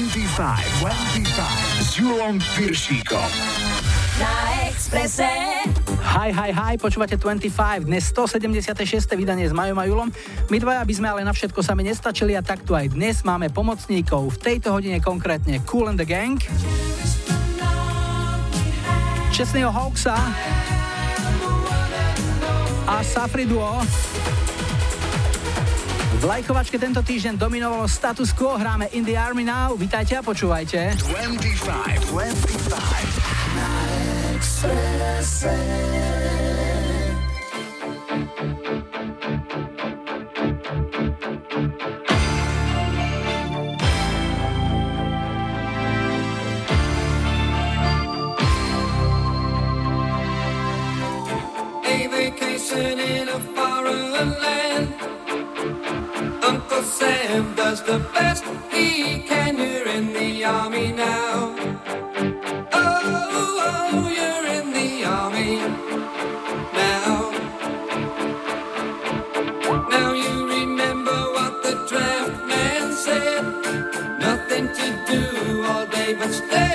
25, 25 s Julom Piršíkom. Na Exprese. Hi, hi, hi, počúvate 25, dnes 176. vydanie s Majom a Julom. My dvaja by sme ale na všetko sami nestačili a takto aj dnes máme pomocníkov. V tejto hodine konkrétne Cool and the Gang, Čestného Hawksa a Safri Duo. V lajkovačke tento týždeň dominovalo status quo, hráme In the Army Now, vítajte a počúvajte. 25, 25 na vacation in a foreign land. Uncle Sam does the best he can. You're in the army now. Oh, oh, you're in the army now. Now you remember what the draft man said. Nothing to do all day but stay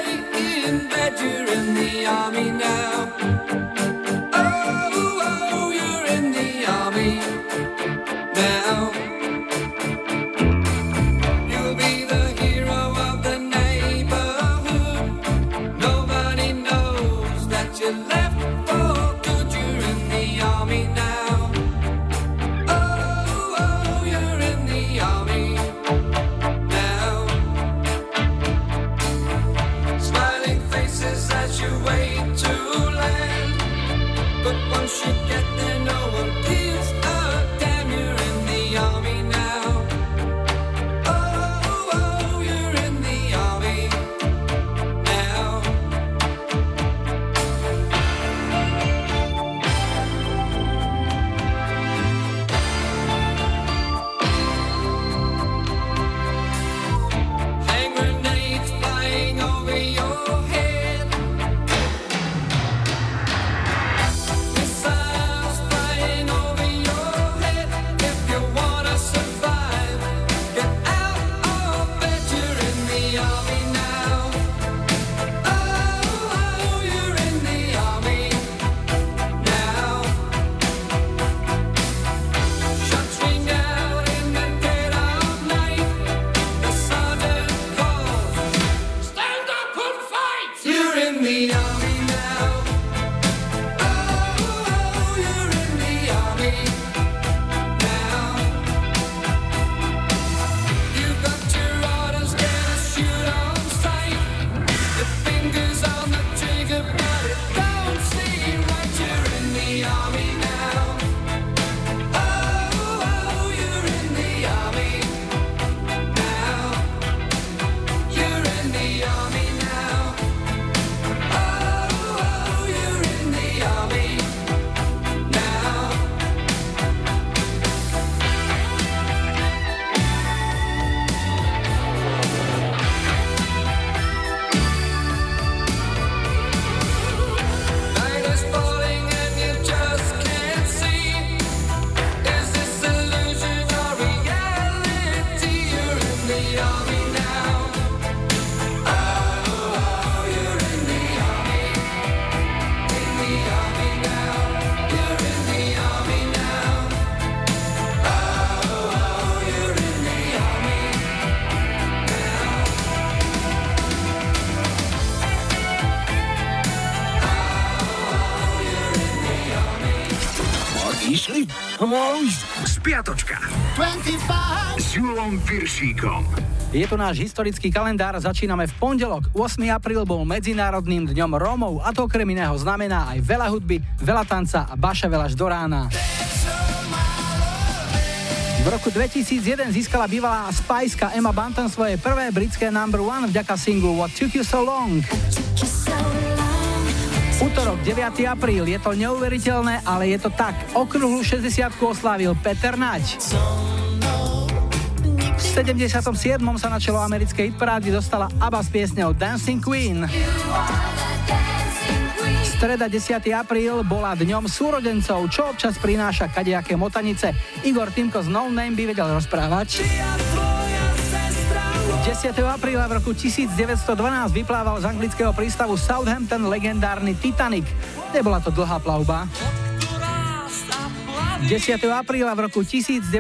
Piršíkom. Je to náš historický kalendár, začíname v pondelok. 8. apríl bol Medzinárodným dňom Rómov a to okrem iného znamená aj veľa hudby, veľa tanca a baša veľa do rána. V roku 2001 získala bývalá spajska Emma Banton svoje prvé britské number one vďaka singlu What Took You So Long. Útorok 9. apríl, je to neuveriteľné, ale je to tak. Okrúhlu 60 oslávil Peter Nať. V 77. sa na čelo americkej hitparády dostala ABBA s piesňou Dancing Queen. Streda 10. apríl bola dňom súrodencov, čo občas prináša kadejaké motanice. Igor Timko z No Name by vedel rozprávať. 10. apríla v roku 1912 vyplával z anglického prístavu Southampton legendárny Titanic. Nebola to dlhá plavba. 10. apríla v roku 1970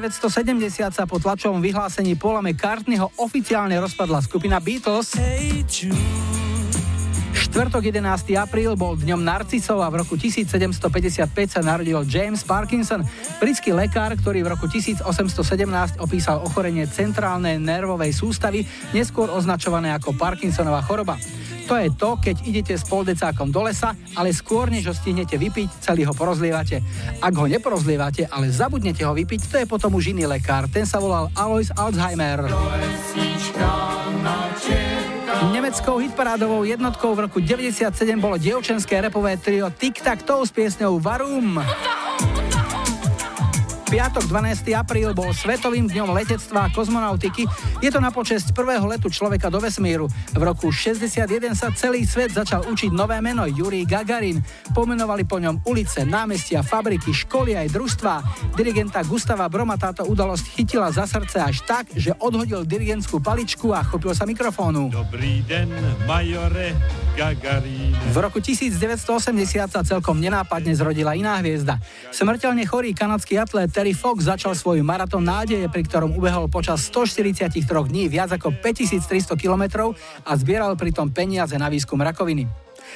sa po tlačovom vyhlásení Paula McCartneyho oficiálne rozpadla skupina Beatles. Štvrtok 11. apríl bol dňom narcisov a v roku 1755 sa narodil James Parkinson, britský lekár, ktorý v roku 1817 opísal ochorenie centrálnej nervovej sústavy, neskôr označované ako Parkinsonova choroba. To je to, keď idete s poldecákom do lesa, ale skôr než ho stihnete vypiť, celý ho porozlievate. Ak ho neporozlievate, ale zabudnete ho vypiť, to je potom už iný lekár. Ten sa volal Alois Alzheimer. Nemeckou hitparádovou jednotkou v roku 97 bolo dievčenské repové trio Tic Tac Toe s piesňou Varum piatok 12. apríl bol Svetovým dňom letectva a kozmonautiky. Je to na počesť prvého letu človeka do vesmíru. V roku 61 sa celý svet začal učiť nové meno Yuri Gagarin. Pomenovali po ňom ulice, námestia, fabriky, školy aj družstva. Dirigenta Gustava Broma táto udalosť chytila za srdce až tak, že odhodil dirigentskú paličku a chopil sa mikrofónu. Dobrý den, majore Gagarin. V roku 1980 sa celkom nenápadne zrodila iná hviezda. Smrteľne chorý kanadský atlét Terry Fox začal svoj maratón nádeje, pri ktorom ubehol počas 143 dní viac ako 5300 km a zbieral pritom peniaze na výskum rakoviny.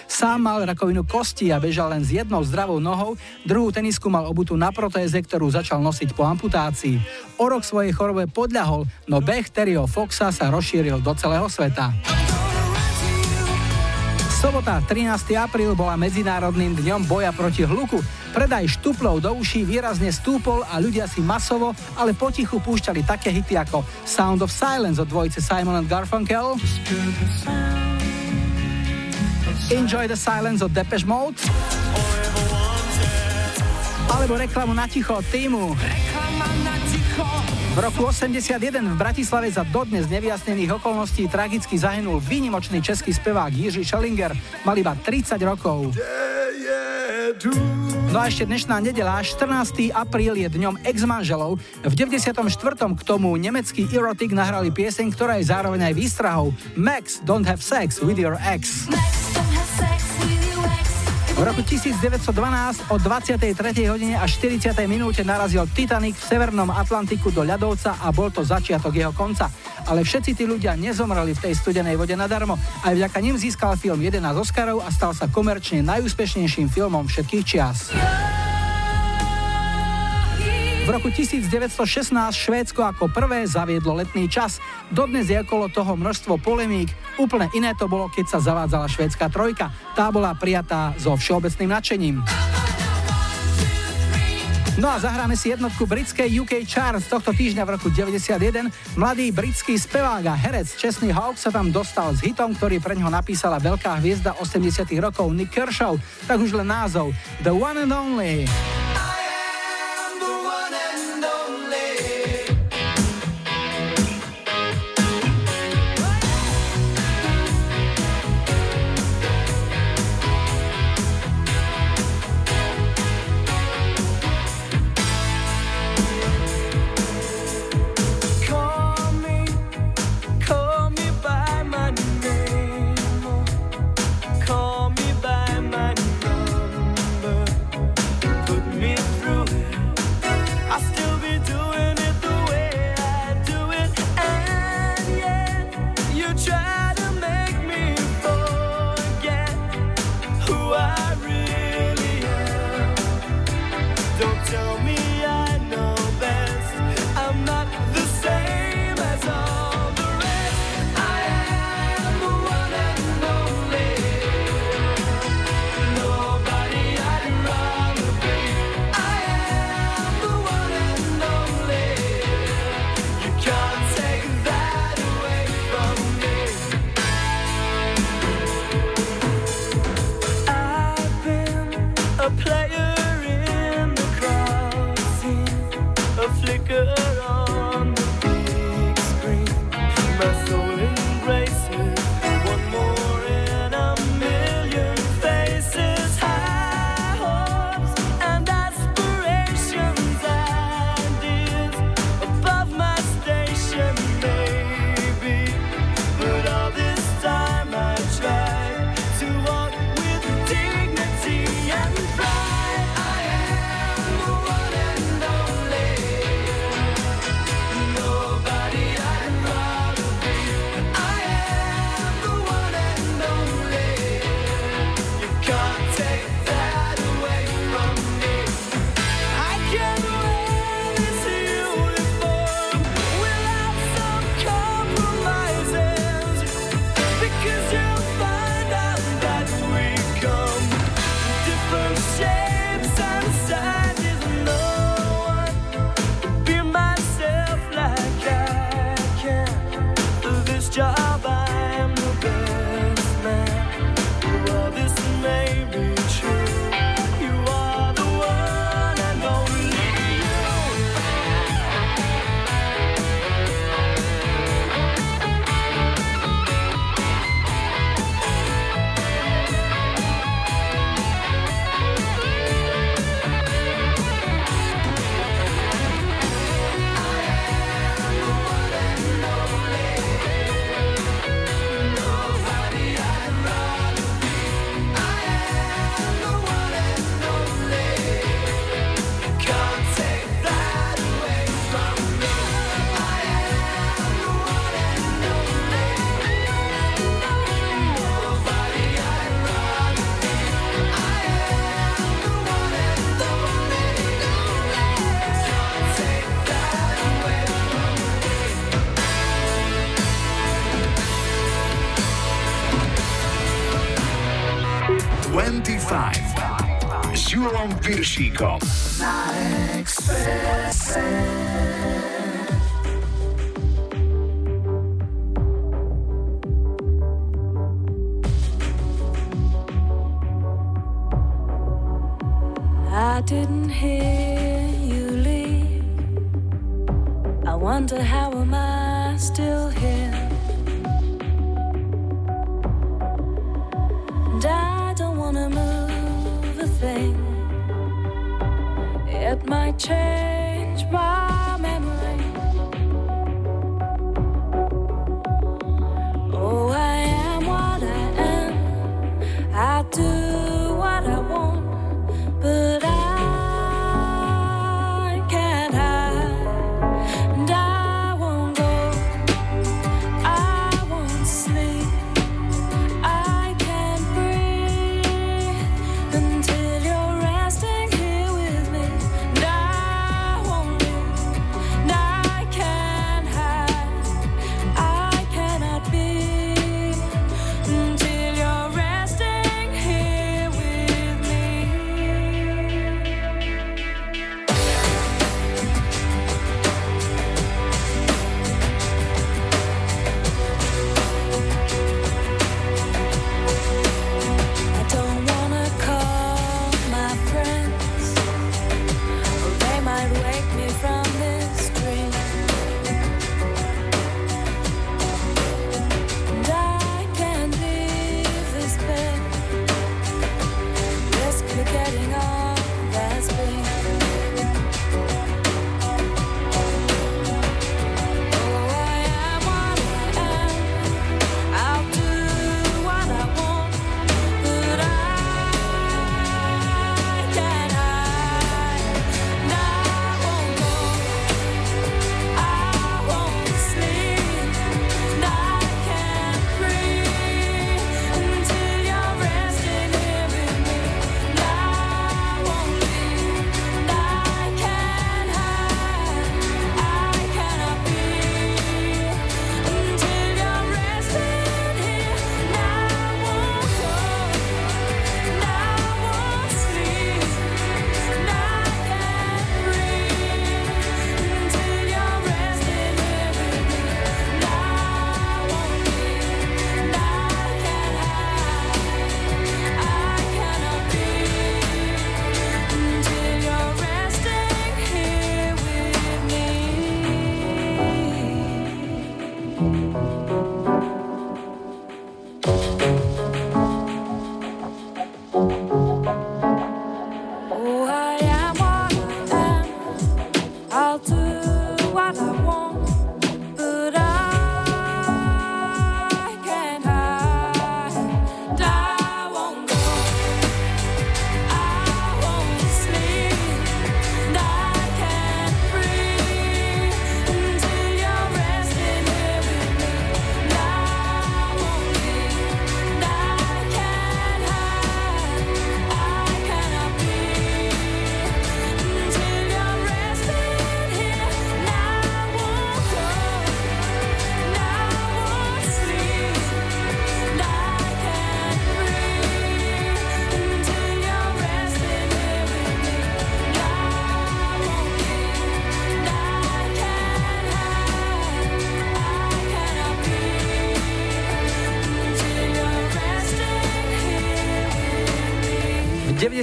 Sám mal rakovinu kosti a bežal len s jednou zdravou nohou, druhú tenisku mal obutú na protéze, ktorú začal nosiť po amputácii. O rok svojej chorobe podľahol, no beh Terryho Foxa sa rozšíril do celého sveta. Sobota, 13. apríl bola medzinárodným dňom boja proti hluku. Predaj štuplov do uší výrazne stúpol a ľudia si masovo, ale potichu púšťali také hity ako Sound of Silence od dvojice Simon and Garfunkel, Enjoy the Silence od Depeche Mode, alebo reklamu na ticho týmu. V roku 81 v Bratislave za dodnes nevyjasnených okolností tragicky zahynul výnimočný český spevák Jiří Schellinger. Mal iba 30 rokov. No a ešte dnešná nedela, 14. apríl je dňom ex-manželov. V 94. k tomu nemecký Erotic nahrali pieseň, ktorá je zároveň aj výstrahou. Max, don't have sex with your ex. V roku 1912 o 23. hodine a 40. minúte narazil Titanic v severnom Atlantiku do ľadovca a bol to začiatok jeho konca. Ale všetci tí ľudia nezomreli v tej studenej vode nadarmo. Aj vďaka nim získal film 11 Oscarov a stal sa komerčne najúspešnejším filmom všetkých čias. V roku 1916 Švédsko ako prvé zaviedlo letný čas. Dodnes je okolo toho množstvo polemík. Úplne iné to bolo, keď sa zavádzala švédska trojka. Tá bola prijatá so všeobecným nadšením. No a zahráme si jednotku britskej UK Chart z tohto týždňa v roku 91. Mladý britský spevák a herec Chesney Hawk sa tam dostal s hitom, ktorý pre ňoho napísala veľká hviezda 80 rokov Nick Kershaw, tak už len názov The One and Only. Call Chico.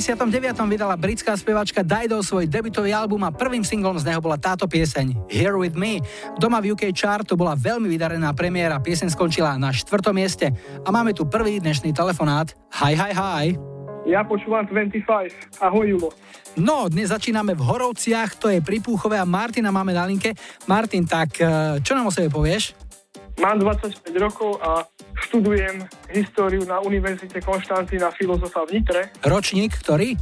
99. vydala britská spevačka Dido svoj debutový album a prvým singlom z neho bola táto pieseň Here With Me. Doma v UK chart to bola veľmi vydarená premiéra, pieseň skončila na 4. mieste a máme tu prvý dnešný telefonát. Hi, hi, hi. Ja počúvam 25. Ahoj, Julo. No, dnes začíname v Horovciach, to je pri Púchove a Martina máme na linke. Martin, tak eh, čo nám o sebe povieš? Mám 25 rokov a študujem históriu na Univerzite Konštantína filozofa v Nitre. Ročník, ktorý?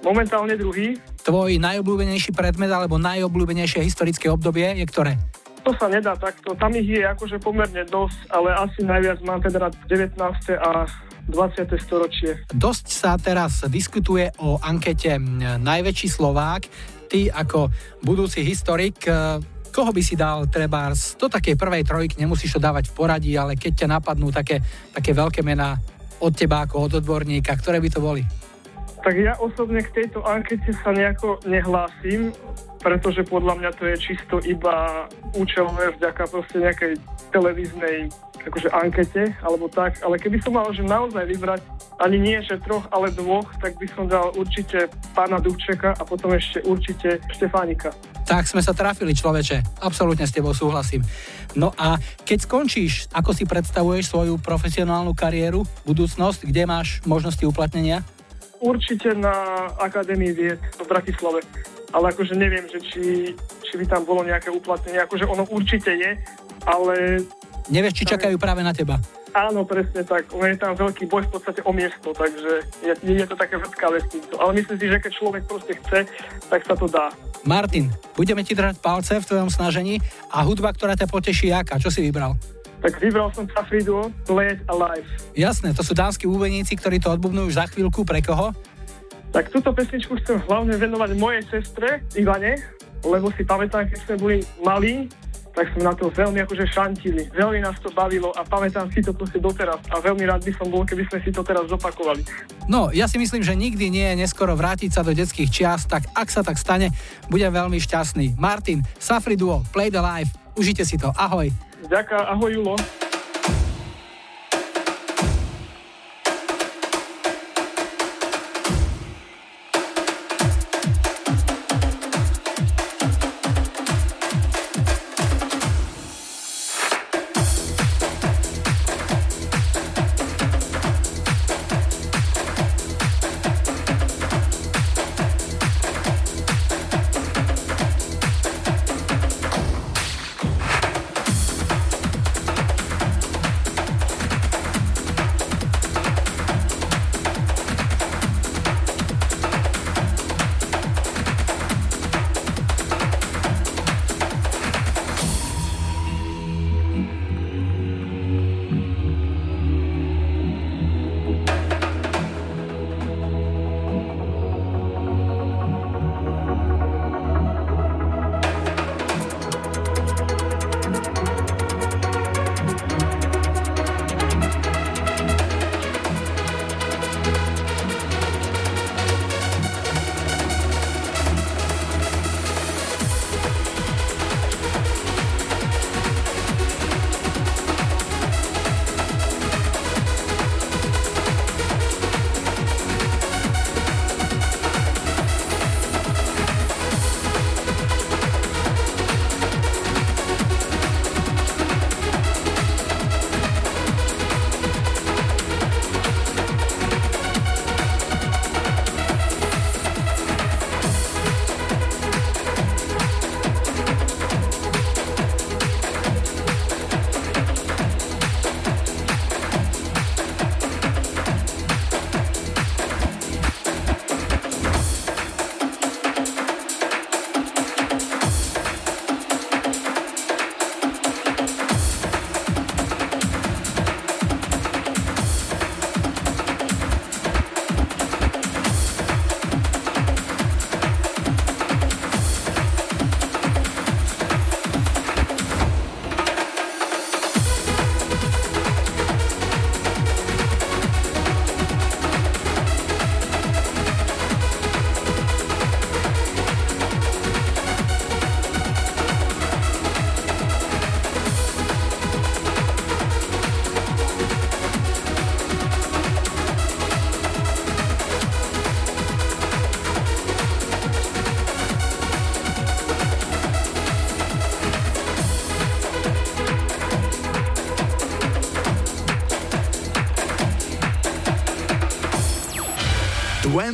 Momentálne druhý. Tvoj najobľúbenejší predmet alebo najobľúbenejšie historické obdobie je ktoré? To sa nedá takto. Tam ich je akože pomerne dosť, ale asi najviac mám teda 19. a 20. storočie. Dosť sa teraz diskutuje o ankete Najväčší Slovák. Ty ako budúci historik eh, koho by si dal trebárs do takej prvej trojky, nemusíš to dávať v poradí, ale keď ťa napadnú také, také veľké mená od teba ako od odborníka, ktoré by to boli? Tak ja osobne k tejto ankete sa nejako nehlásim, pretože podľa mňa to je čisto iba účelové vďaka proste nejakej televíznej akože ankete alebo tak, ale keby som mal že naozaj vybrať ani nie, že troch, ale dvoch, tak by som dal určite pána Dubčeka a potom ešte určite Štefánika. Tak sme sa trafili, človeče. Absolútne s tebou súhlasím. No a keď skončíš, ako si predstavuješ svoju profesionálnu kariéru, budúcnosť, kde máš možnosti uplatnenia? Určite na Akadémii vied v Bratislave. Ale akože neviem, že či, či by tam bolo nejaké uplatnenie. Akože ono určite je, ale Nevieš, či čakajú práve na teba. áno, presne tak. Je tam veľký boj v podstate o miesto, takže je, je to také vrtkavé s týmto. Ale myslím si, že keď človek proste chce, tak sa to dá. Martin, budeme ti držať palce v tvojom snažení a hudba, ktorá ťa poteší, aká? Čo si vybral? Tak vybral som Safri Duo, It Alive. Jasné, to sú dánsky úbeníci, ktorí to odbubnú už za chvíľku. Pre koho? Tak túto pesničku chcem hlavne venovať mojej sestre Ivane, lebo si pamätám, keď sme boli malí, tak sme na to veľmi akože šantili. Veľmi nás to bavilo a pamätám si to proste doteraz. A veľmi rád by som bol, keby sme si to teraz zopakovali. No, ja si myslím, že nikdy nie je neskoro vrátiť sa do detských čias, tak ak sa tak stane, budem veľmi šťastný. Martin, Safri Duo, Play the Life, užite si to, ahoj. Ďakujem, ahoj Julo.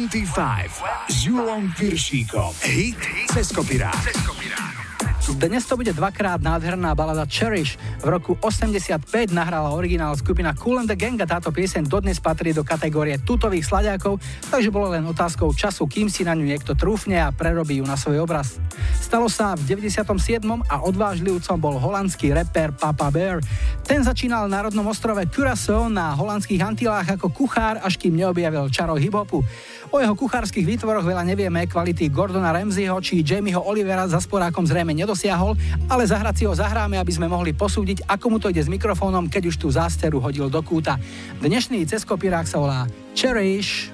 S Julom Piršíkom. Hit cez kopirát. Dnes to bude dvakrát nádherná balada Cherish. V roku 85 nahrala originál skupina Cool and the Gang a táto pieseň dodnes patrí do kategórie tutových sladiakov, takže bolo len otázkou času, kým si na ňu niekto trúfne a prerobí ju na svoj obraz. Stalo sa v 97. a odvážlivcom bol holandský rapper Papa Bear. Ten začínal na rodnom ostrove Curaçao na holandských Antilách ako kuchár, až kým neobjavil čaro hiphopu. O jeho kuchárskych výtvoroch veľa nevieme, kvality Gordona Ramseyho či Jamieho Olivera za sporákom zrejme nedosiahol, ale zahrať si ho zahráme, aby sme mohli posúdiť, ako mu to ide s mikrofónom, keď už tú zásteru hodil do kúta. Dnešný ceskopirák sa volá Cherish.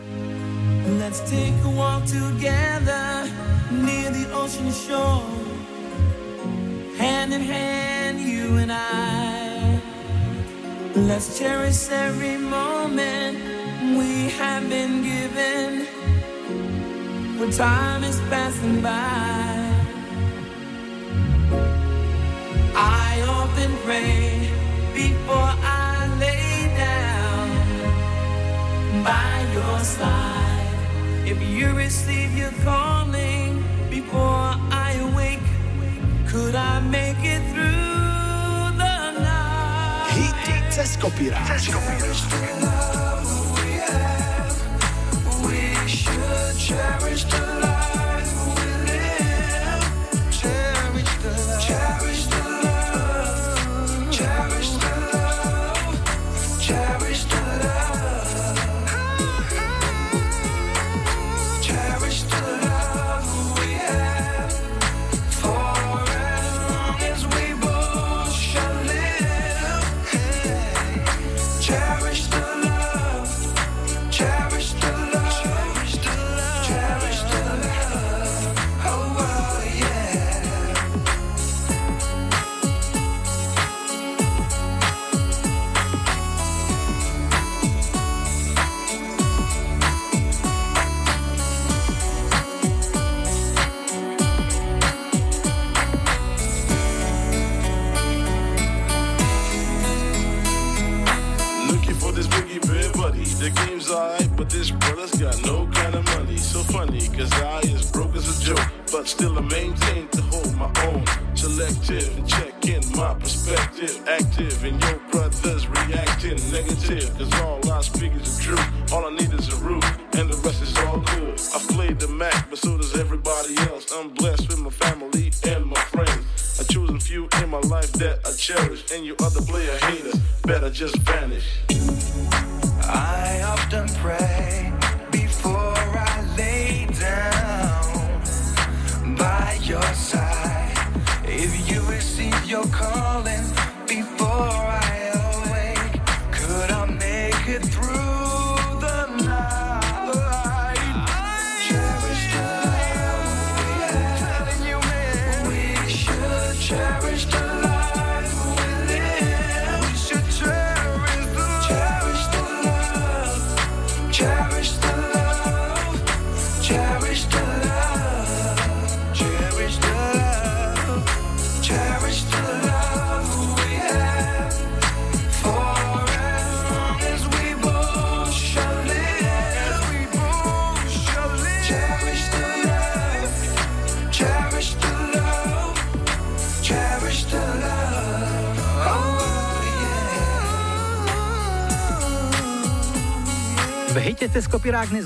Let Let's take a walk together near the ocean shore. Hand in hand, you and I. Let's cherish every moment we have been given. When time is passing by, I often pray before I lay down by your side. If you receive your calling before I awake, could I make it through the night? Hity cez kopírák. We should cherish the life cause I is broke as a joke. But still I maintain to hold my own. Selective and check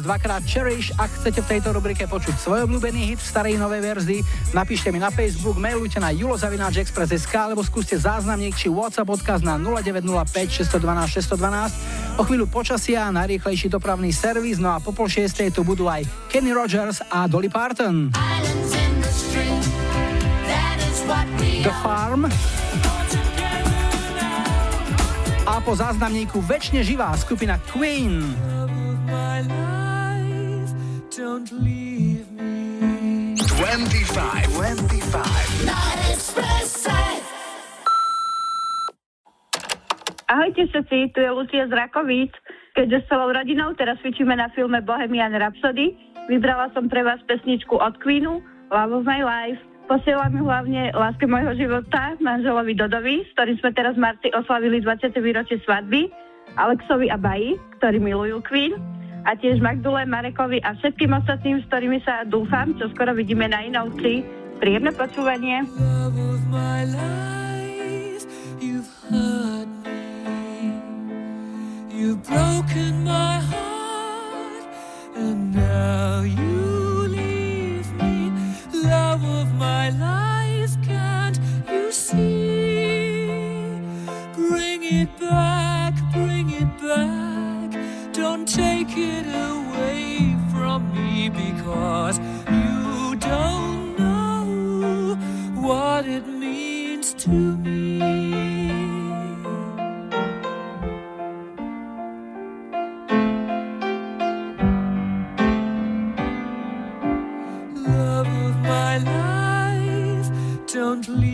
dvakrát Cherish. Ak chcete v tejto rubrike počuť svoj obľúbený hit v starej novej verzii, napíšte mi na Facebook, mailujte na julozavináčexpress.sk alebo skúste záznamník či WhatsApp odkaz na 0905 612 612. O chvíľu počasia najrýchlejší dopravný servis, no a po pol šiestej tu budú aj Kenny Rogers a Dolly Parton. The. Farm a po záznamníku väčšine živá skupina Queen. Všetci, tu je Lucia z Rakovíc. Keďže s celou rodinou teraz cvičíme na filme Bohemian Rhapsody, vybrala som pre vás pesničku od Queenu Love of My Life. Posielam ju hlavne láske môjho života, manželovi Dodovi, s ktorým sme teraz v marci oslavili 20. výročie svadby, Alexovi a Baji, ktorí milujú Queen, a tiež Magdule, Marekovi a všetkým ostatným, s ktorými sa dúfam, čo skoro vidíme na Inovci. Príjemné počúvanie. Love of my life, you've me. You've broken my heart, and now you leave me. Love of my life, can't you see? Bring it back, bring it back. Don't take it away from me because you don't know what it means to me. life. Don't leave.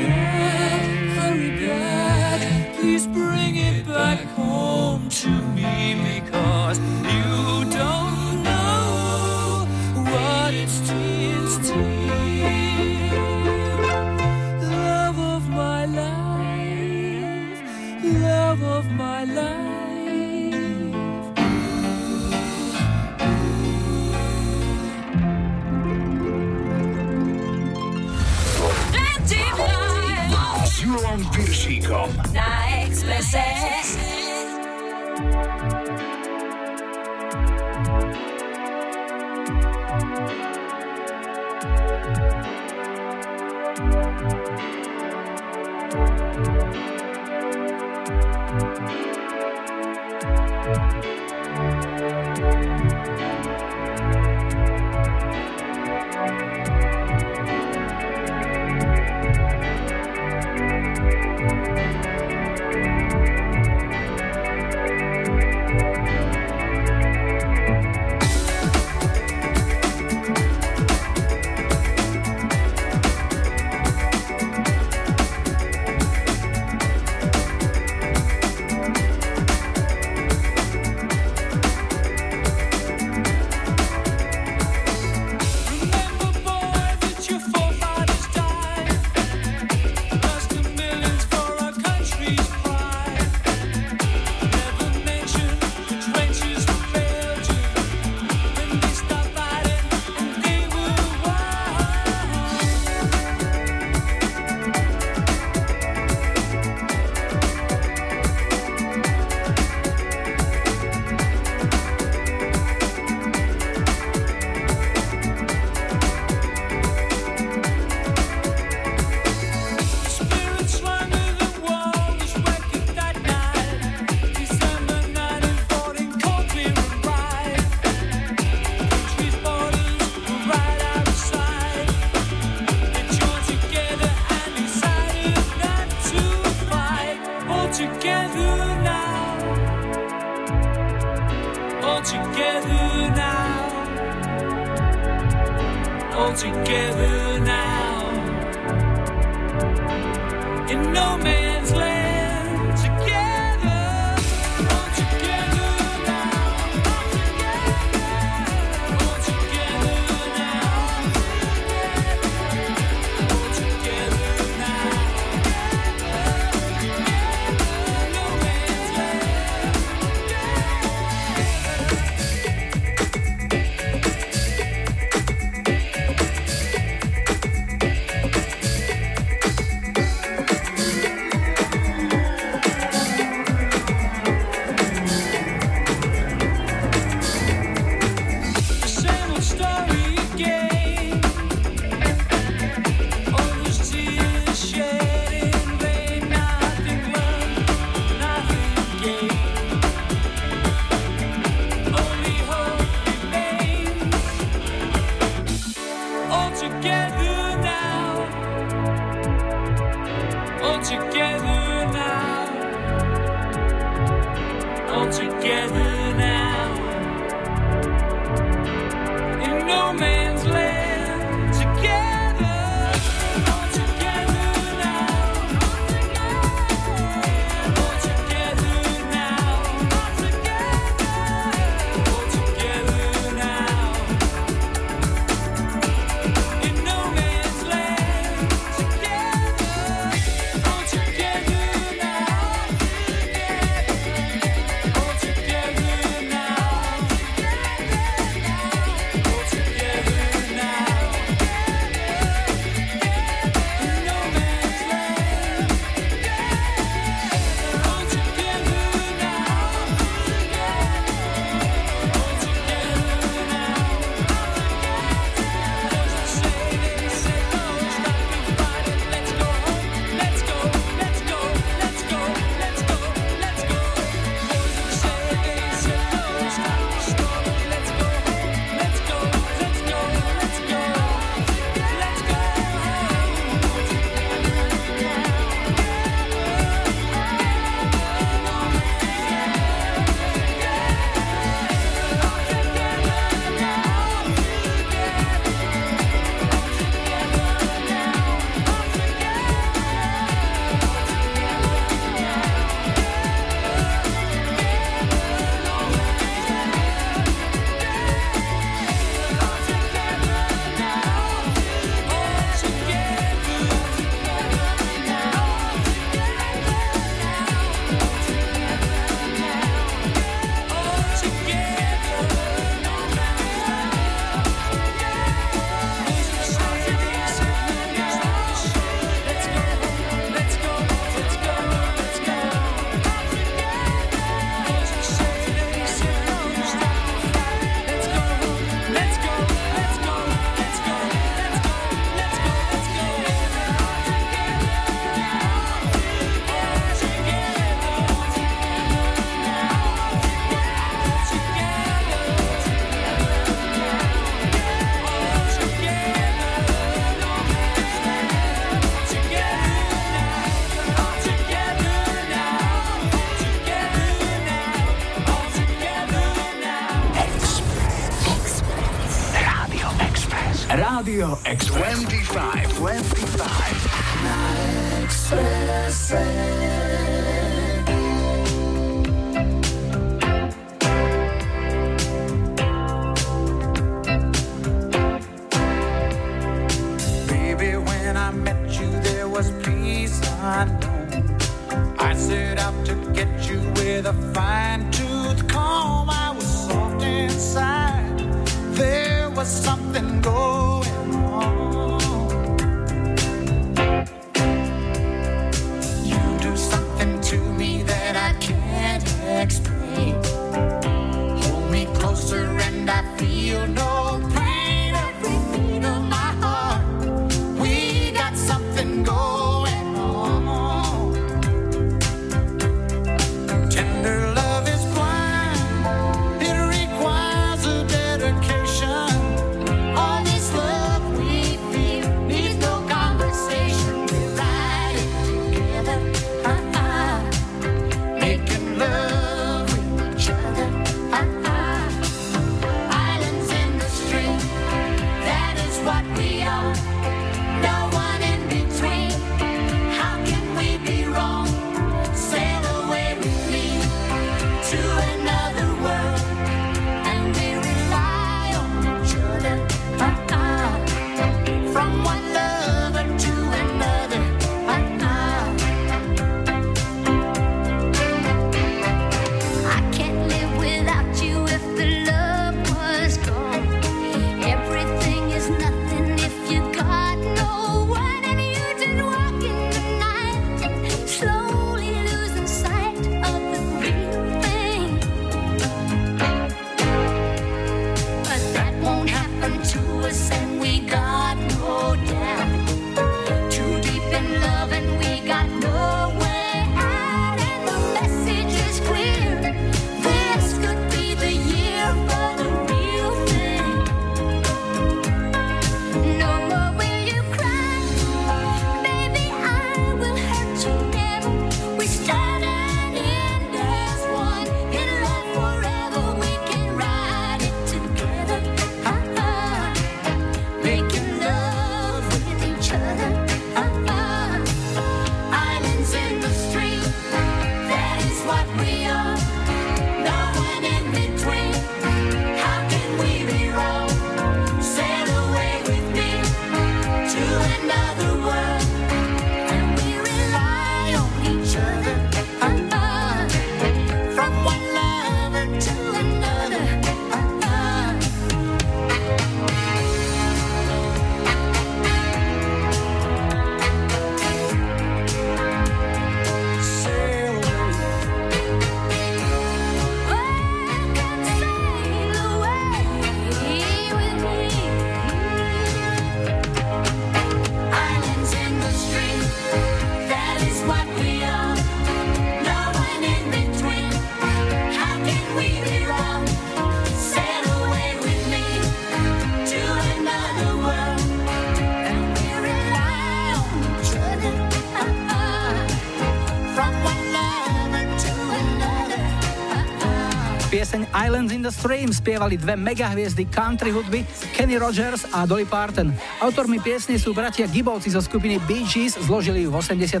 The Stream spievali dve megahviezdy country hudby Kenny Rogers a Dolly Parton. Autormi piesne sú bratia Gibbovci zo skupiny Bee Gees, zložili ju v 83.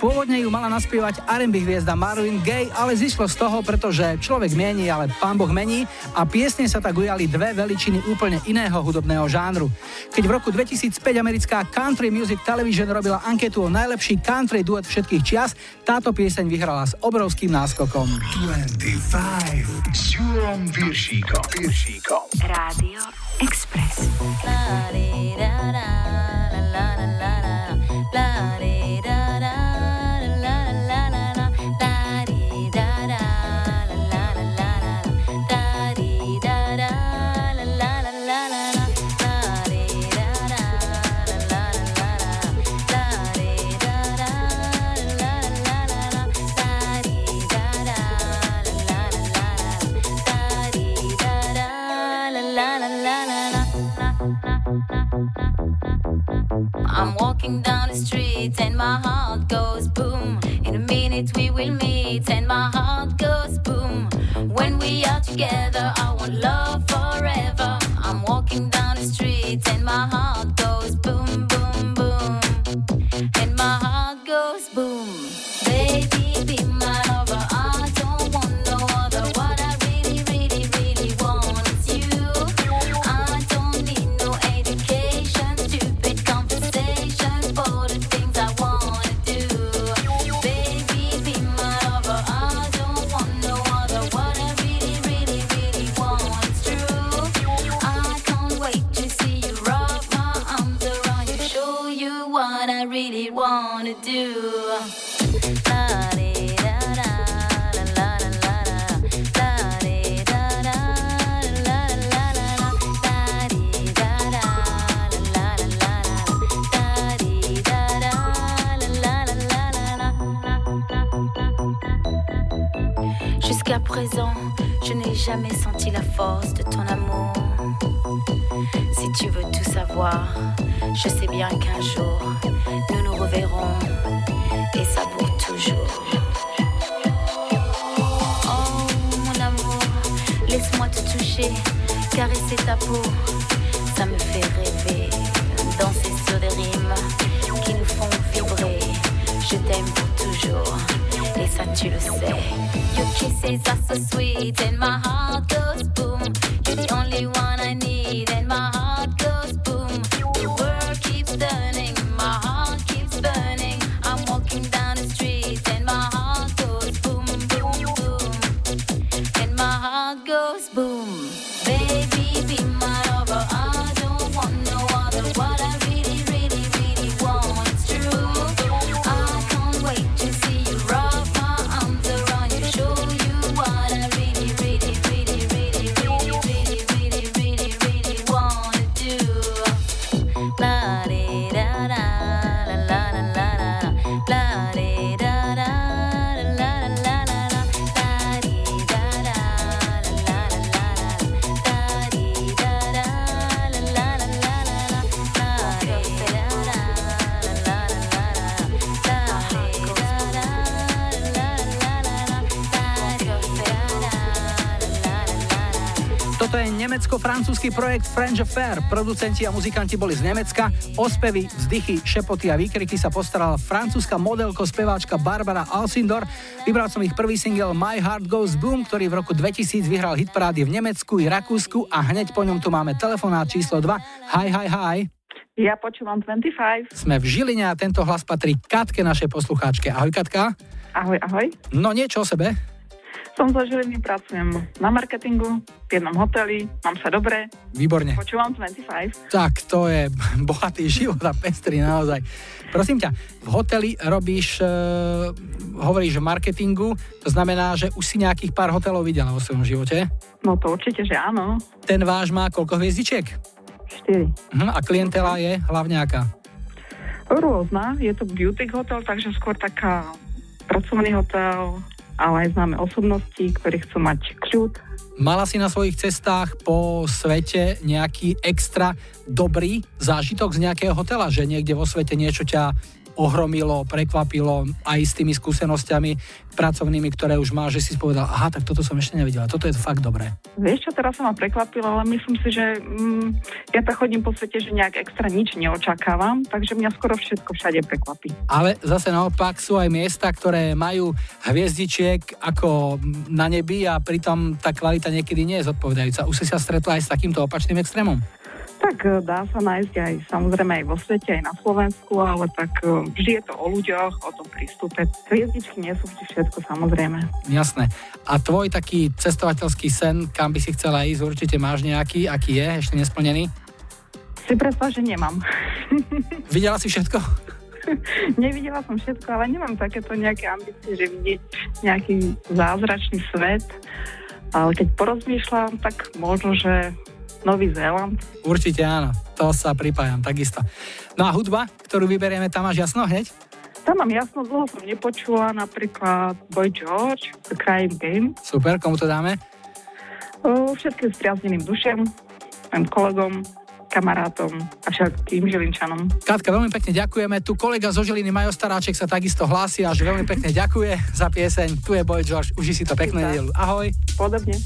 Pôvodne ju mala naspievať R&B hviezda Marvin Gaye, ale zišlo z toho, pretože človek mení, ale pán Boh mení a piesne sa tak ujali dve veličiny úplne iného hudobného žánru. Keď v roku 2005 americká Country Music Television robila anketu o najlepší country duet všetkých čias, táto pieseň vyhrala s obrovským náskokom. 25 Júlom Viršíkom. Viršíkom. Rádio Express. Rádio. Really wanna do. Jusqu'à présent, je n'ai jamais senti la force de ton amour. Si tu veux tout savoir, je sais bien qu'un jour, nous nous reverrons, et ça pour toujours. Oh mon amour, laisse-moi te toucher, caresser ta peau, ça me fait rêver, danser sur des rimes qui nous font vibrer. Je t'aime pour toujours, et ça tu le sais. Your kisses are so sweet, and my heart goes boom. You're the only one I need, and my heart nemecko-francúzsky projekt French Affair. Producenti a muzikanti boli z Nemecka. O spevy, vzdychy, šepoty a výkriky sa postarala francúzska modelko, speváčka Barbara Alcindor. Vybral som ich prvý single My Heart Goes Boom, ktorý v roku 2000 vyhral hitparády v Nemecku i Rakúsku a hneď po ňom tu máme telefonát číslo 2. Hi, hi, hi. Ja počúvam 25. Sme v Žiline a tento hlas patrí Katke, našej poslucháčke. Ahoj Katka. Ahoj, ahoj. No niečo o sebe. Som zo Žiliny, pracujem na marketingu, v jednom hoteli, mám sa dobre. Výborne. Počúvam 25. Tak, to je bohatý život a pestrý naozaj. Prosím ťa, v hoteli robíš, uh, hovoríš o marketingu, to znamená, že už si nejakých pár hotelov videla vo svojom živote? No to určite, že áno. Ten váš má koľko hviezdičiek? 4. Uh-huh, a klientela je hlavne aká? Rôzna, je to beauty hotel, takže skôr taká pracovný hotel, ale aj známe osobnosti, ktorí chcú mať kľud. Mala si na svojich cestách po svete nejaký extra dobrý zážitok z nejakého hotela, že niekde vo svete niečo ťa ohromilo, prekvapilo aj s tými skúsenosťami pracovnými, ktoré už má, že si povedal, aha, tak toto som ešte nevidela, toto je fakt dobré. Vieš čo, teraz sa ma prekvapilo, ale myslím si, že mm, ja tak chodím po svete, že nejak extra nič neočakávam, takže mňa skoro všetko všade prekvapí. Ale zase naopak sú aj miesta, ktoré majú hviezdičiek ako na nebi a pritom tá kvalita niekedy nie je zodpovedajúca. Už si sa stretla aj s takýmto opačným extrémom? Tak e, dá sa nájsť aj samozrejme aj vo svete, aj na Slovensku, ale tak e, vždy je to o ľuďoch, o tom prístupe. Hviezdičky nie sú vždy všetko, samozrejme. Jasné. A tvoj taký cestovateľský sen, kam by si chcela ísť, určite máš nejaký, aký je, ešte nesplnený? Si predstav, že nemám. Videla si všetko? Nevidela som všetko, ale nemám takéto nejaké ambície, že vidieť nejaký zázračný svet. Ale keď porozmýšľam, tak možno, že Nový Zéland. Určite áno, to sa pripájam, takisto. No a hudba, ktorú vyberieme, tam máš jasno hneď? Tam mám jasno, dlho som nepočula napríklad Boy George, The Crying Game. Super, komu to dáme? O, všetkým spriazneným dušem, mojim kolegom, kamarátom a všetkým Žilinčanom. Katka, veľmi pekne ďakujeme. Tu kolega zo Žiliny Majo Staráček sa takisto hlási a že veľmi pekne ďakuje za pieseň. Tu je Boy George, uži si to peknú nedelu. Ahoj. Podobne.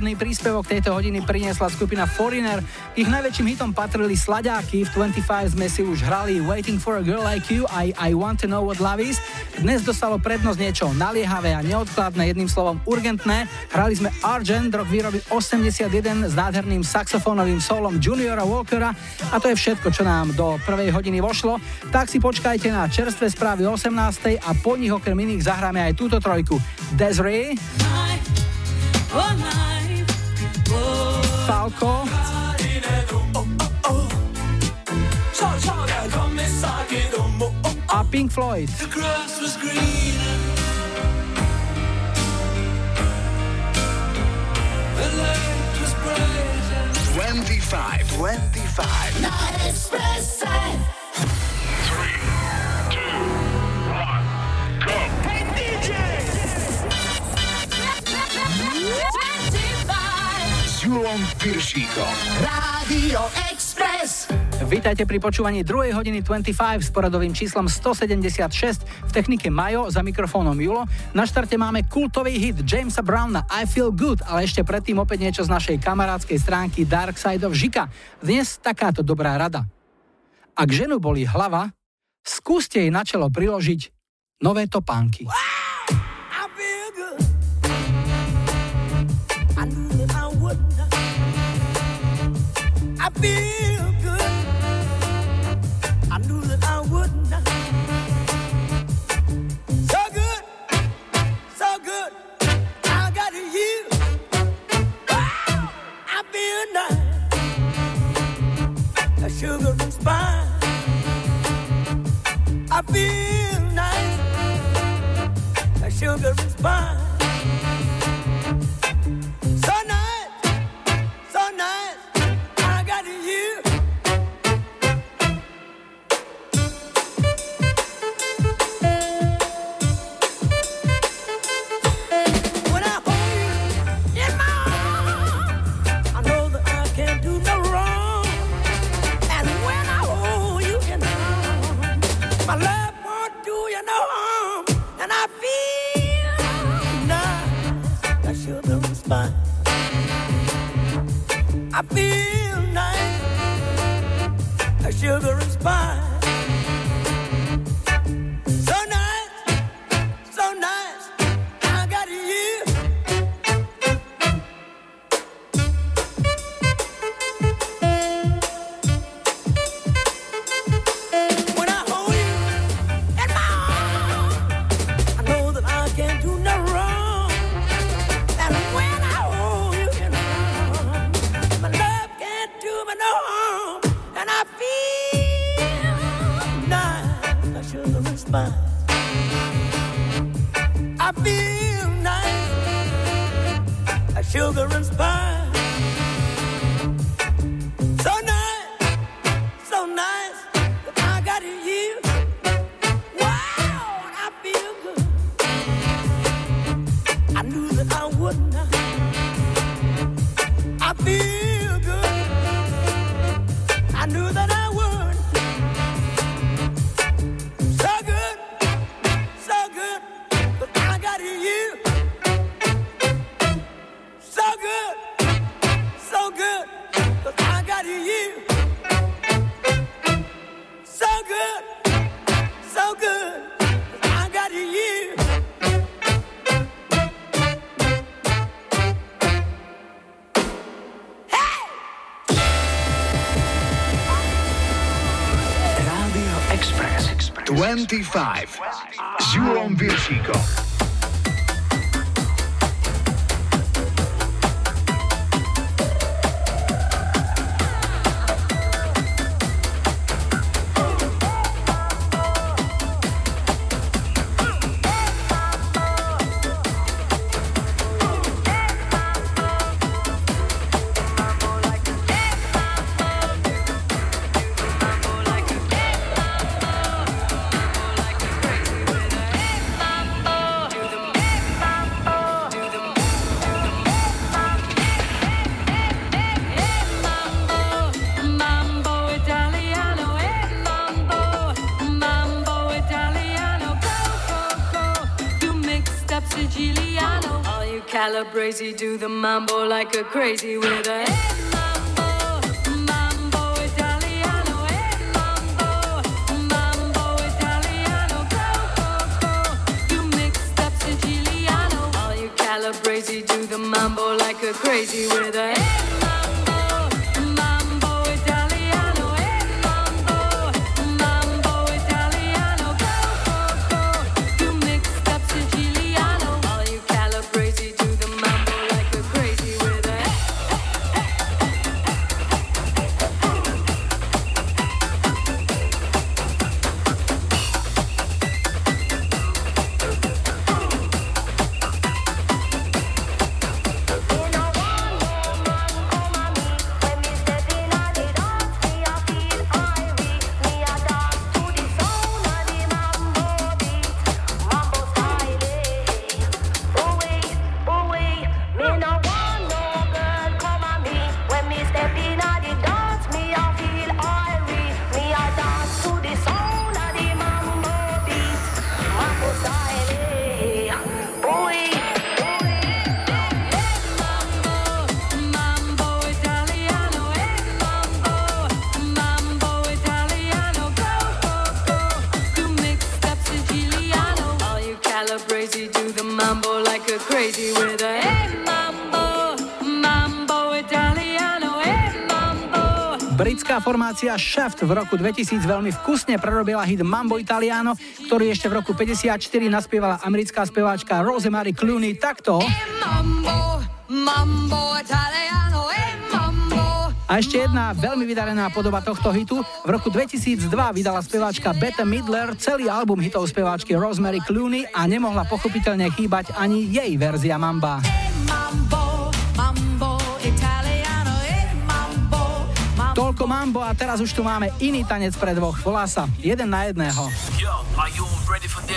Posledný príspevok tejto hodiny priniesla skupina Foreigner. Ich najväčším hitom patrili sladáky, v 25 sme si už hrali Waiting for a Girl Like You aj I Want to Know What Love Is. Dnes dostalo prednosť niečo naliehavé a neodkladné, jedným slovom urgentné. Hrali sme Argent, rok výroby 81 s nádherným saxofónovým solom Juniora Walkera a to je všetko, čo nám do prvej hodiny vošlo. Tak si počkajte na čerstvé správy 18. a po nich okrem iných zahráme aj túto trojku. Desiree, Falco a Pink Floyd. 25, 25. Na Expresse. Julom Piršíkom. Radio Express. Vítajte pri počúvaní 2. hodiny 25 s poradovým číslom 176 v technike Majo za mikrofónom Julo. Na štarte máme kultový hit Jamesa Browna I Feel Good, ale ešte predtým opäť niečo z našej kamarádskej stránky Dark Side of Žika. Dnes takáto dobrá rada. Ak ženu boli hlava, skúste jej na čelo priložiť nové topánky. I I feel good. I knew that I would not. So good, so good. I got you. I feel nice. A sugar and spice. I feel nice. A sugar and spice. 25. S Julom Piršíkom. Mambo like a crazy with formácia Shaft v roku 2000 veľmi vkusne prerobila hit Mambo Italiano, ktorý ešte v roku 54 naspievala americká speváčka Rosemary Clooney takto. Mambo, mambo Italiano, eh mambo. A ešte jedna veľmi vydarená podoba tohto hitu. V roku 2002 vydala speváčka Bette Midler celý album hitov speváčky Rosemary Clooney a nemohla pochopiteľne chýbať ani jej verzia Mamba. Toľko Mambo a teraz už tu máme iný tanec pre dvoch. Volá sa jeden na jedného.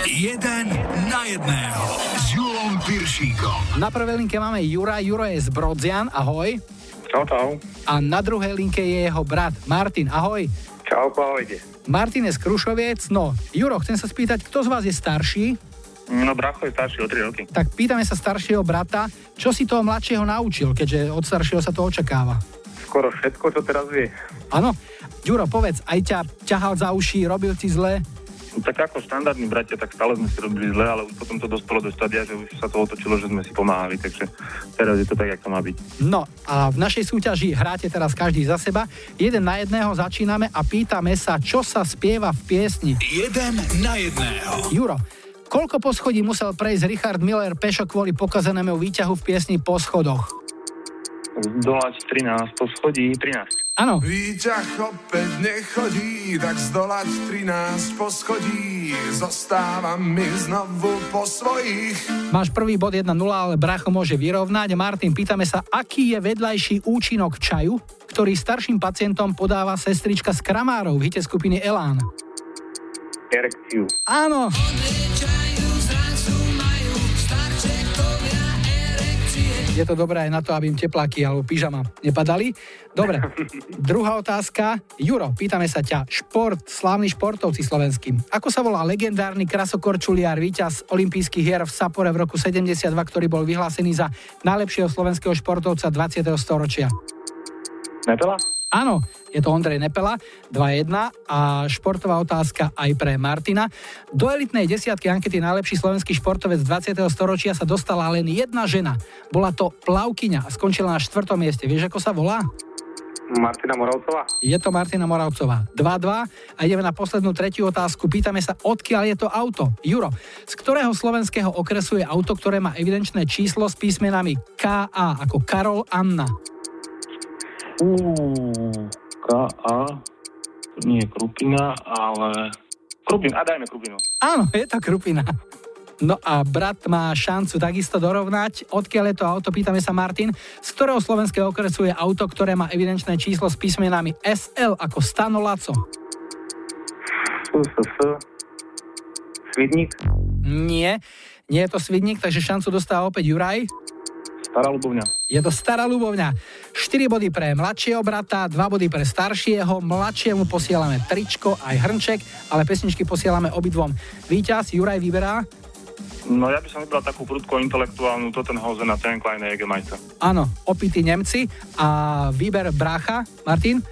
Jeden na jedného s Julom Piršíkom. Na prvej linke máme Jura. Juro je z Brodzian. Ahoj. Čau, čau. A na druhej linke je jeho brat Martin. Ahoj. Čau, ahojte. Martin je z Krušoviec. No, Juro, chcem sa spýtať, kto z vás je starší? No, bracho je starší o 3 roky. Tak pýtame sa staršieho brata, čo si toho mladšieho naučil, keďže od staršieho sa to očakáva. Skoro všetko, čo teraz vie. Áno? Ďuro, povedz, aj ťa ťahal za uši, robil ti zle? No, tak ako štandardní bratia, tak stále sme si robili zle, ale už potom to dospelo do stadia, že už sa to otočilo, že sme si pomáhali, takže teraz je to tak, jak to má byť. No a v našej súťaži hráte teraz každý za seba. Jeden na jedného začíname a pýtame sa, čo sa spieva v piesni. Jeden na jedného. Juro, koľko poschodí musel prejsť Richard Miller pešo kvôli pokazenému výťahu v piesni Po schodoch? Zdolať 13 po schodí, 13. Áno. Výťah opäť nechodí, tak zdolať 13 poschodí. Zostávam mi znovu po svojich. Máš prvý bod 1-0, ale bracho môže vyrovnať. Martin, pýtame sa, aký je vedľajší účinok čaju, ktorý starším pacientom podáva sestrička z Kramárov v hite skupiny Elán. Erekciu. Áno. Je to dobré aj na to, aby im tepláky alebo pyžama nepadali. Dobre, druhá otázka. Juro, pýtame sa ťa. Šport, slávni športovci slovenský. Ako sa volá legendárny krasokorčuliar, víťaz olympijských hier v Sapore v roku 72, ktorý bol vyhlásený za najlepšieho slovenského športovca 20. storočia? Nepela? Áno, je to Ondrej Nepela, 2-1 a športová otázka aj pre Martina. Do elitnej desiatky ankety najlepší slovenský športovec 20. storočia sa dostala len jedna žena. Bola to plavkyňa a skončila na štvrtom mieste. Vieš, ako sa volá? Martina Moravcová. Je to Martina Moravcová. 2-2 a ideme na poslednú tretiu otázku. Pýtame sa, odkiaľ je to auto? Juro, z ktorého slovenského okresu je auto, ktoré má evidenčné číslo s písmenami KA ako Karol Anna? K.A. Nie je Krupina, ale... Krupina, a dajme Krupinu. Áno, je to Krupina. No a brat má šancu takisto dorovnať. Odkiaľ je to auto, pýtame sa Martin. Z ktorého slovenského okresu je auto, ktoré má evidenčné číslo s písmenami SL ako Stano Laco? Svidník. Nie, nie je to Svidník, takže šancu dostáva opäť Juraj. Stará Ľubovňa. Je to Stará Ľubovňa. 4 body pre mladšieho brata, 2 body pre staršieho. Mladšiemu posielame tričko aj hrnček, ale pesničky posielame obidvom. Víťaz Juraj vyberá. No ja by som vybral takú prudko intelektuálnu Tottenhausen a ten Kleine Jägermeister. Áno, opití Nemci a výber brácha, Martin?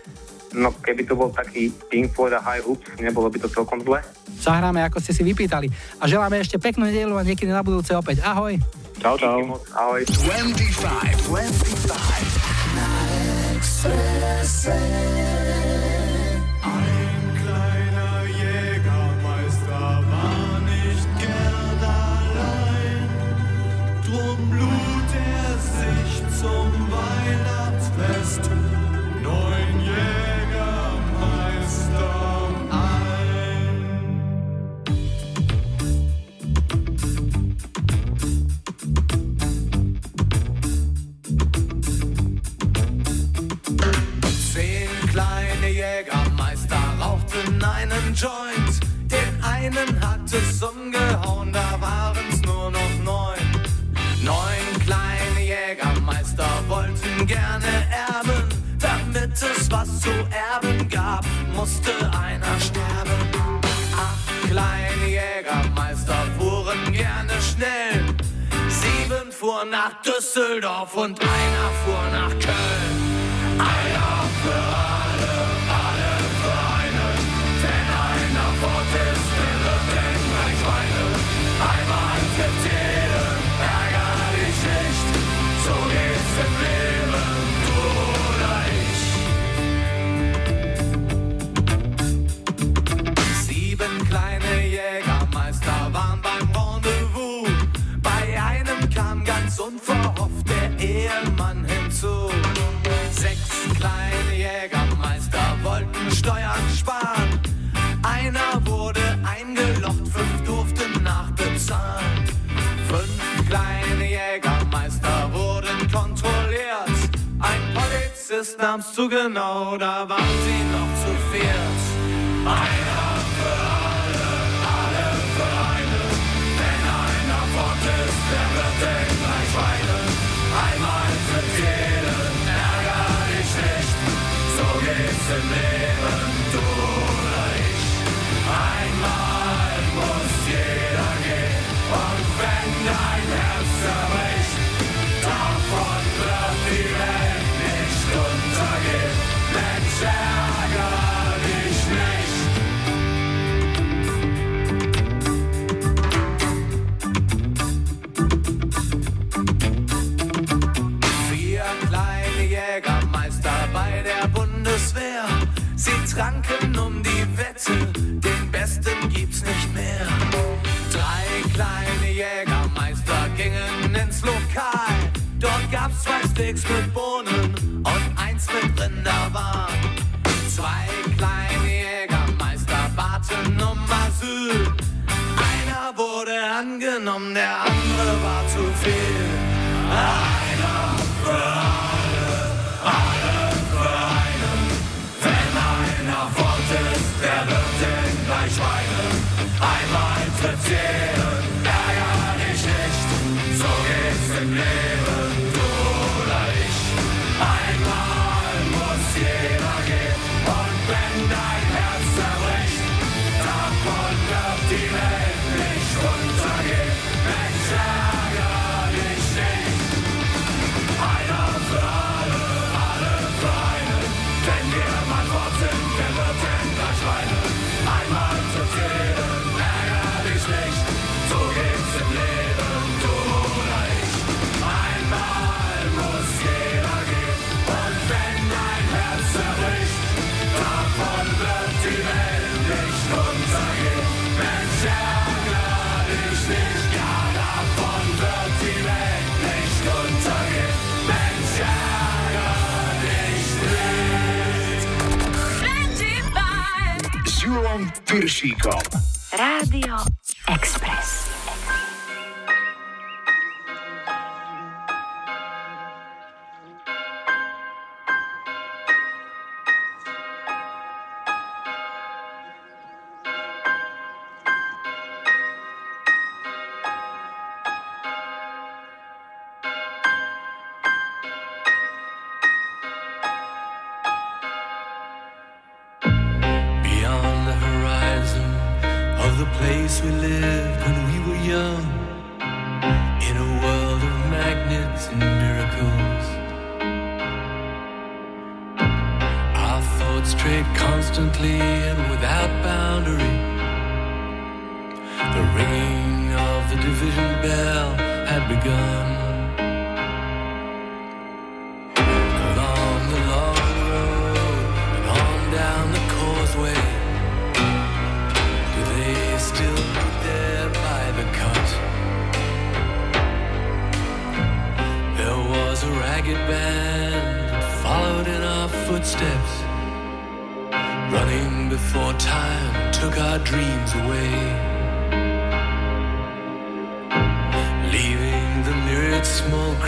No keby to bol taký Pink Floyd a High Hoops, nebolo by to celkom zle. Zahráme, ako ste si vypýtali. A želáme ešte peknú nedelu a niekedy na budúce opäť. Ahoj. Čau, čau. Ahoj. 25, 25. Joint. Den einen hat es umgehauen, da waren's nur noch neun. Neun kleine Jägermeister wollten gerne erben. Damit es was zu erben gab, musste einer sterben. Acht kleine Jägermeister fuhren gerne schnell. Sieben fuhren nach Düsseldorf und einer fuhr nach Köln. Steuern sparen. Einer wurde eingelocht, fünf durften nachbezahlen. Fünf kleine Jägermeister wurden kontrolliert. Ein Polizist nahm's zu genau, da waren sie noch zu viert. Einer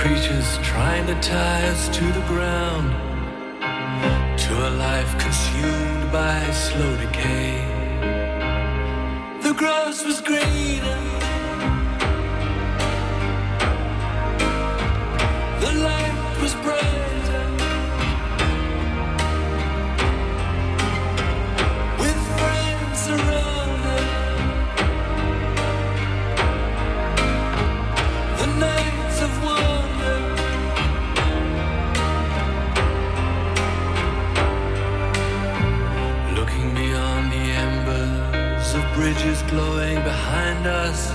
creatures trying to tie us to the ground, to a life consumed by slow decay. The grass was greener. The light was bright. bridges glowing behind us.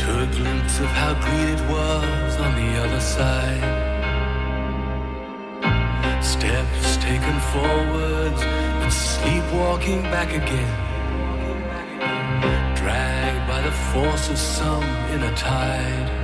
To a glimpse of how green it was on the other side. Steps taken forwards, but sleepwalking back again. Dragged by the force of some inner tide.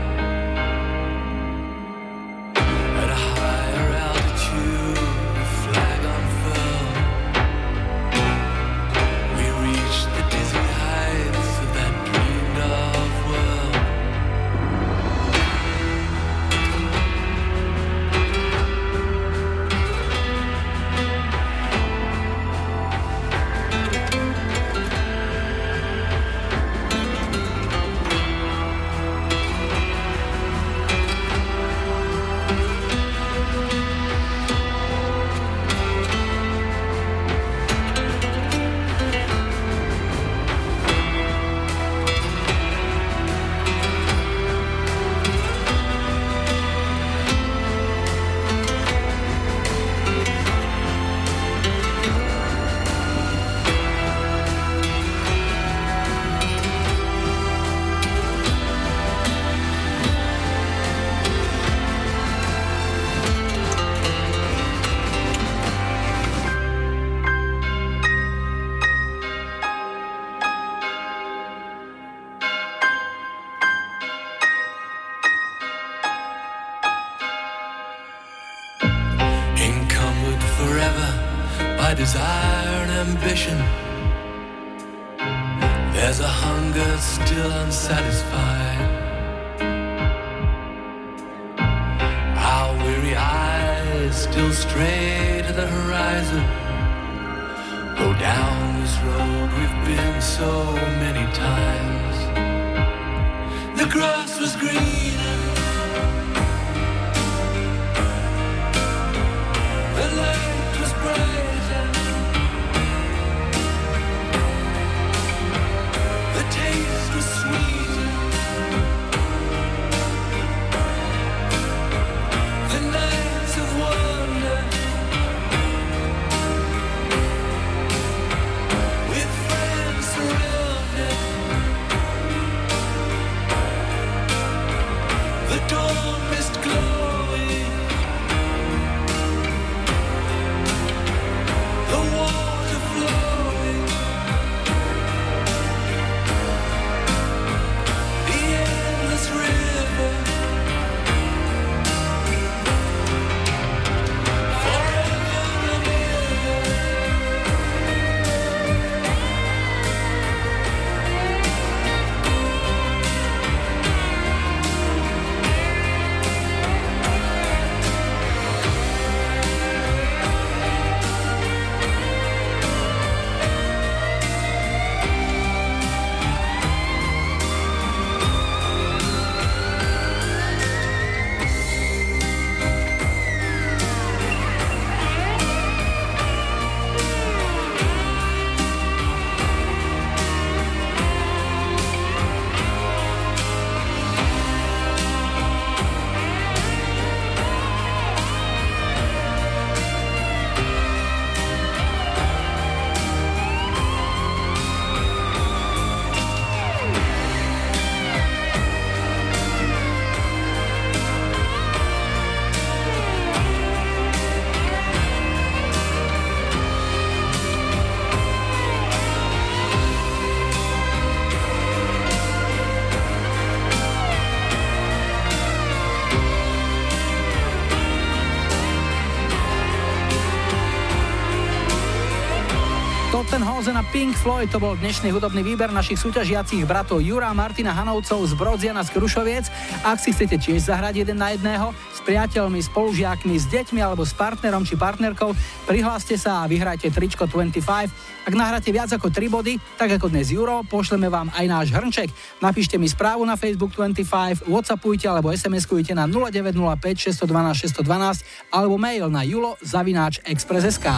Tottenhausen a Pink Floyd to bol dnešný hudobný výber našich súťažiacich bratov Jura Martina Hanovcov z Brodziana z Krušoviec. Ak si chcete tiež zahrať jeden na jedného, s priateľmi, spolužiakmi, s deťmi alebo s partnerom či partnerkou, prihláste sa a vyhrajte tričko 25. Ak nahráte viac ako 3 body, tak ako dnes Juro, pošleme vám aj náš hrnček. Napíšte mi správu na Facebook 25, Whatsappujte alebo SMS-kujte na 0905 612 612 alebo mail na julo zavináč express.sk.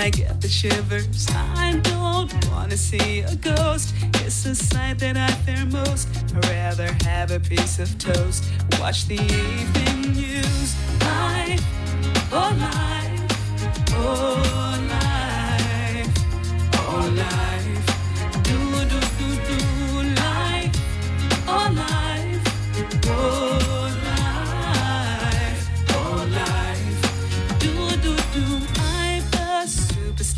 I get the shivers. I don't wanna see a ghost. It's a sight that I fear most. I'd rather have a piece of toast. Watch the evening news. Life, oh life, oh life, oh life.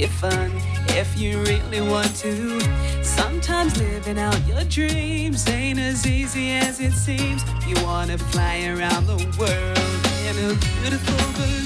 be fun if you really want to. Sometimes living out your dreams ain't as easy as it seems. You wanna fly around the world in a beautiful balloon.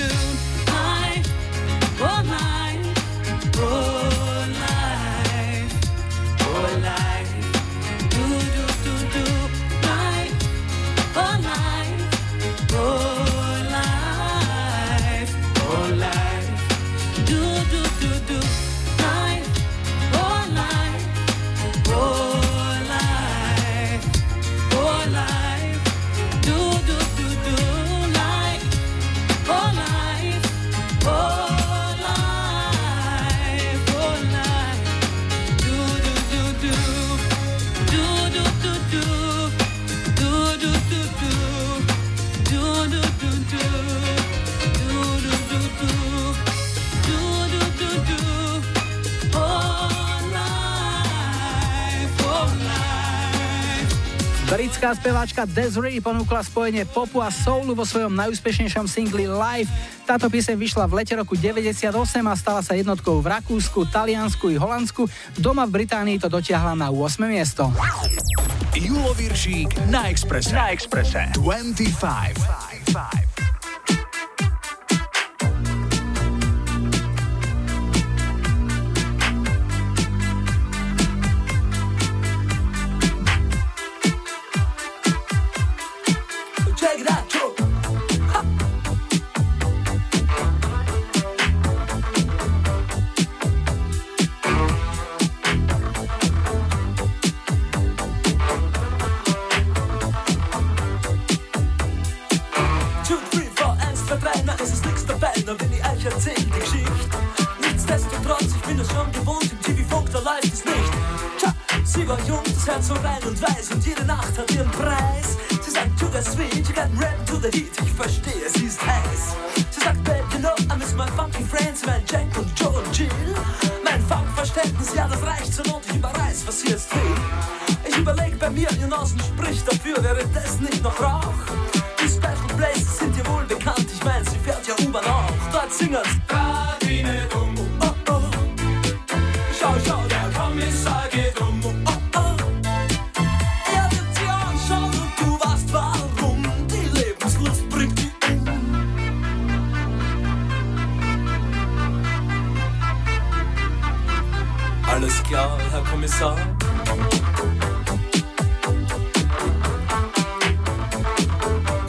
Speváčka Desiree ponúkla spojenie popu a soulu vo svojom najúspešnejšom singli Live. Táto pieseň vyšla v lete roku 98 a stala sa jednotkou v Rakúsku, Taliansku i Holandsku. Doma v Británii to dotiahla na 8. miesto. Julo Viršík na Exprese. Na Exprese. 25. Alles klar, Herr Kommissar.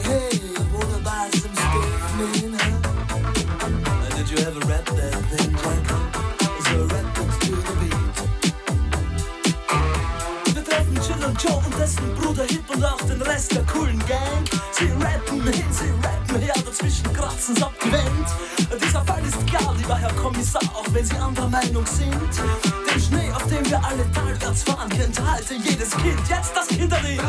Hey, wanna buy some man? huh? Did you ever rap that thing, Jack? So rap it to the beat. Wir treffen Chill und Joe und dessen Bruder Hip und auch den Rest der coolen Gang. Sie rappen hin, sie rappen her, dazwischen kratzen's abgewend. Dieser Fall ist klar, lieber Herr Kommissar, auch wenn Sie anderer Meinung sind. Wir alle talwärts fahren, kennt heute jedes Kind. Jetzt das Kinderlied.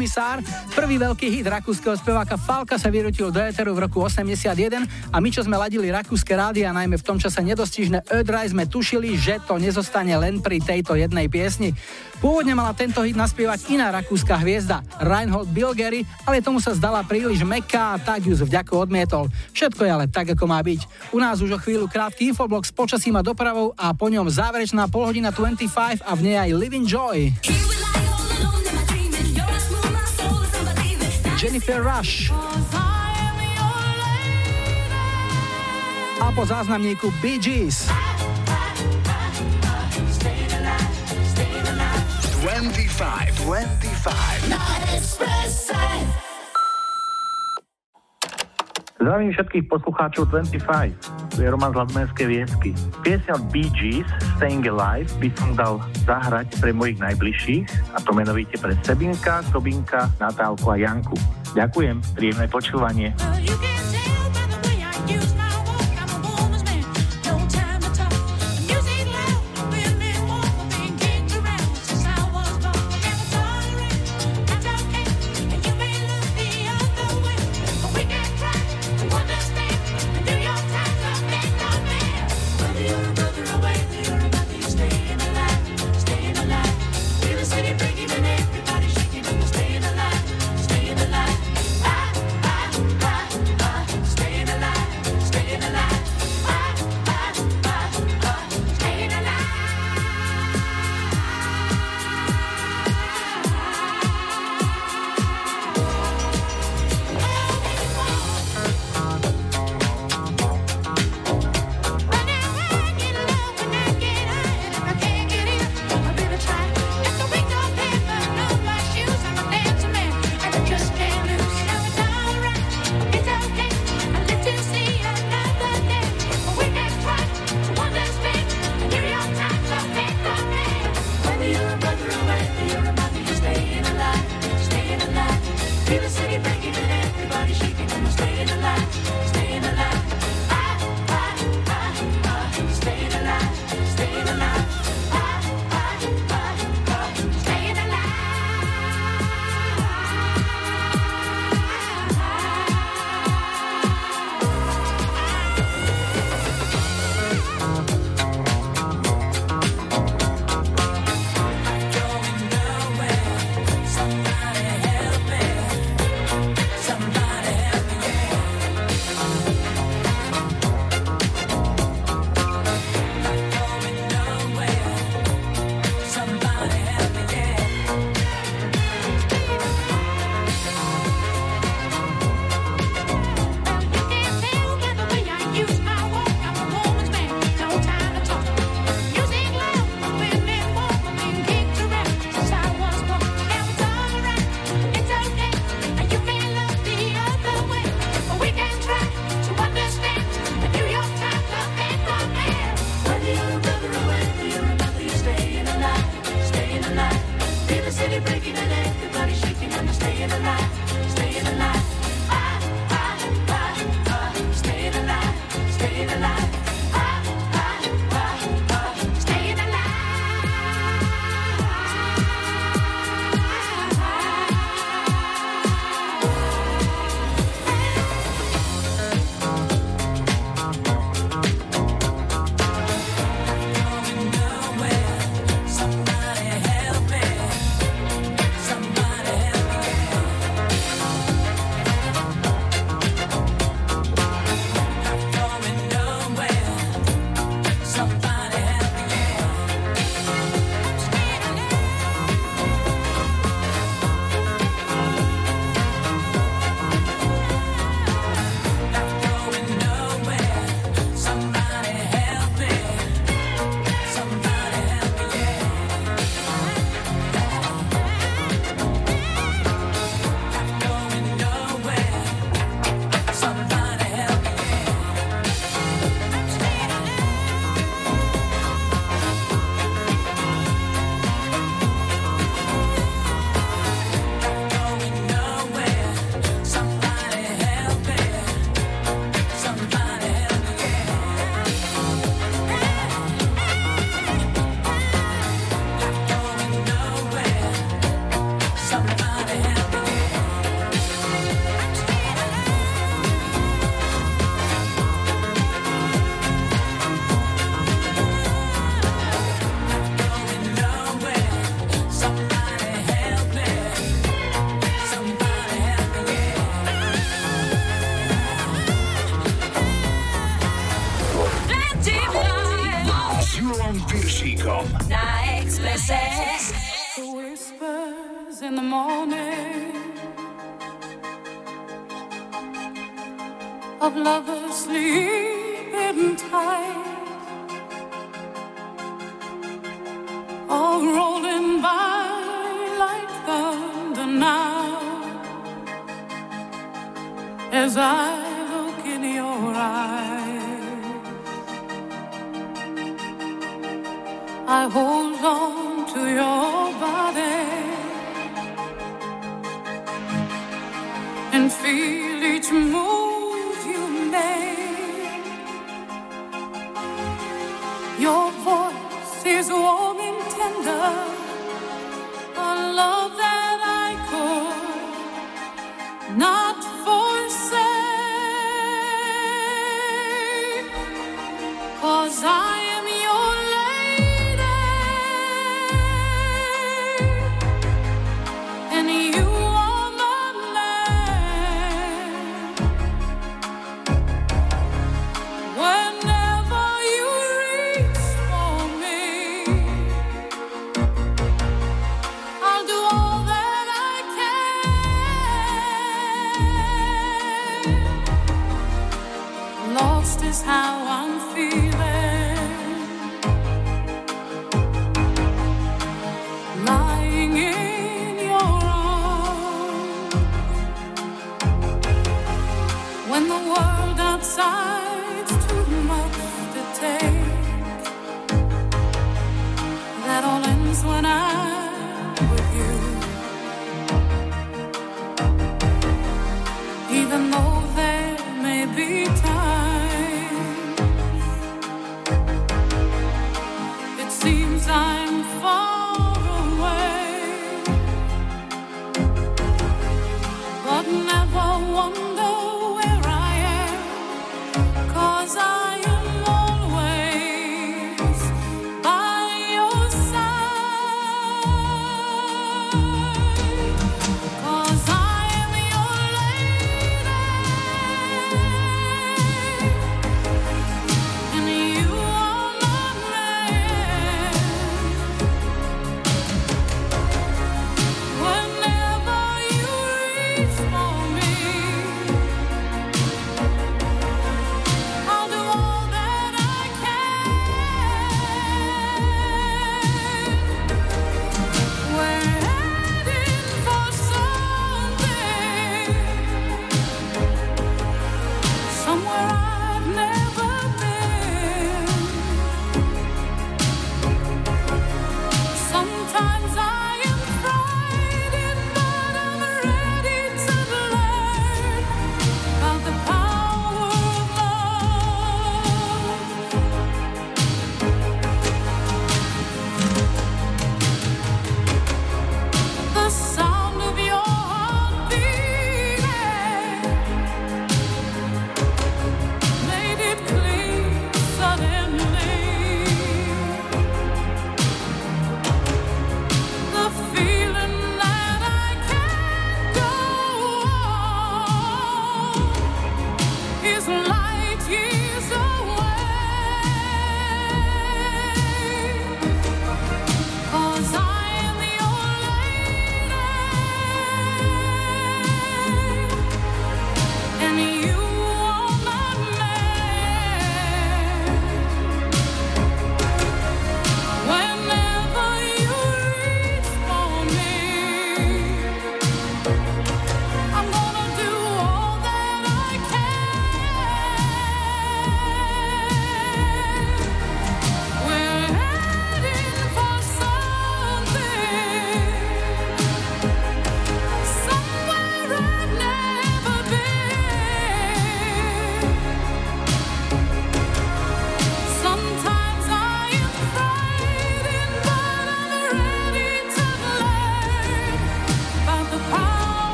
Komisár, prvý veľký hit rakúskeho speváka Falka sa vyrutil do éteru v roku 81 a my, čo sme ladili rakúske rády a najmä v tom čase nedostižné Ödraj, sme tušili, že to nezostane len pri tejto jednej piesni. Pôvodne mala tento hit naspievať iná rakúska hviezda, Reinhold Bilgery, ale tomu sa zdala príliš meká a tak ju vďaku odmietol. Všetko je ale tak, ako má byť. U nás už o chvíľu krátky infoblok s počasím a dopravou a po ňom záverečná polhodina 25 a v nej aj Living Joy. Jennifer Rush. A po záznamníku Bee Gees. 25, 25. Zdravím všetkých poslucháčov 25. Tu je Roman z Hladmenskej viesky. Piesňa od Bee Gees, Staying Alive, by som dal zahrať pre mojich najbližších, a to menovite pre Sebinka, Tobinka, Natálku a Janku. Ďakujem, príjemné počúvanie. Staying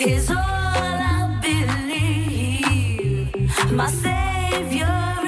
is all I believe. My savior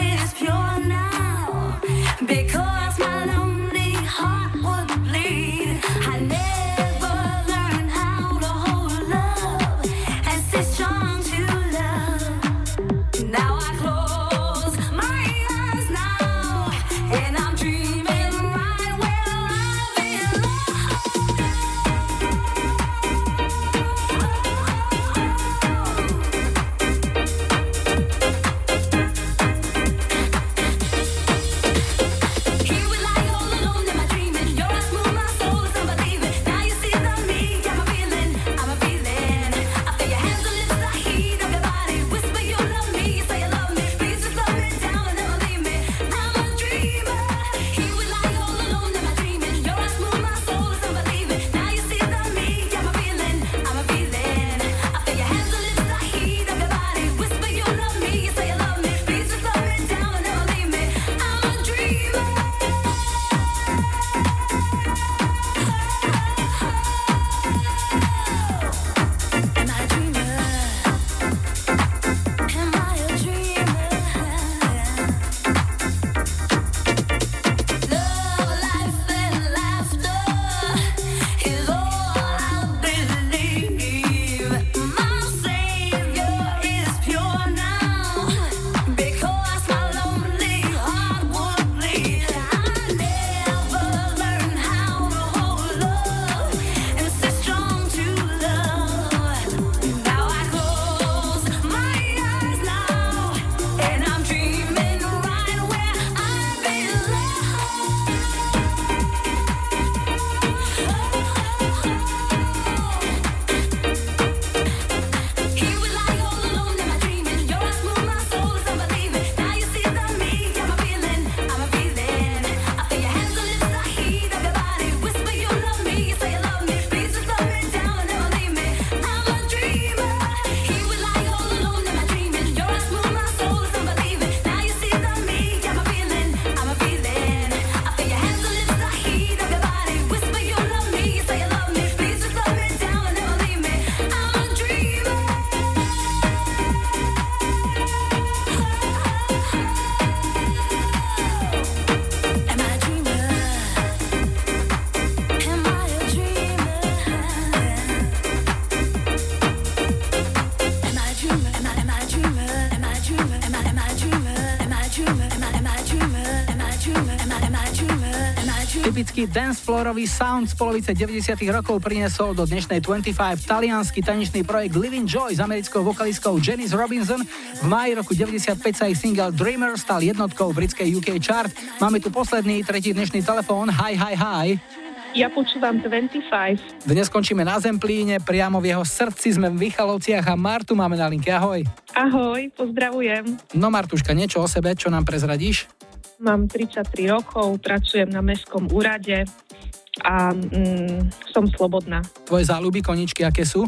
dreamer? Typický dance floorový sound z polovice 90 rokov priniesol do dnešnej 25 talianský tanečný projekt Living Joy s americkou vokalistkou Janice Robinson. V máji roku 95 sa ich single Dreamer stal jednotkou britskej UK chart. Máme tu posledný, tretí dnešný telefón. Hi, hi, hi. Ja počúvam 25. Dnes skončíme na Zemplíne, priamo v jeho srdci sme v Michalovciach a Martu máme na linke. Ahoj. Ahoj, pozdravujem. No Martuška, niečo o sebe, čo nám prezradíš? Mám 33 rokov, pracujem na mestskom úrade a mm, som slobodná. Tvoje záľuby, koničky, aké sú?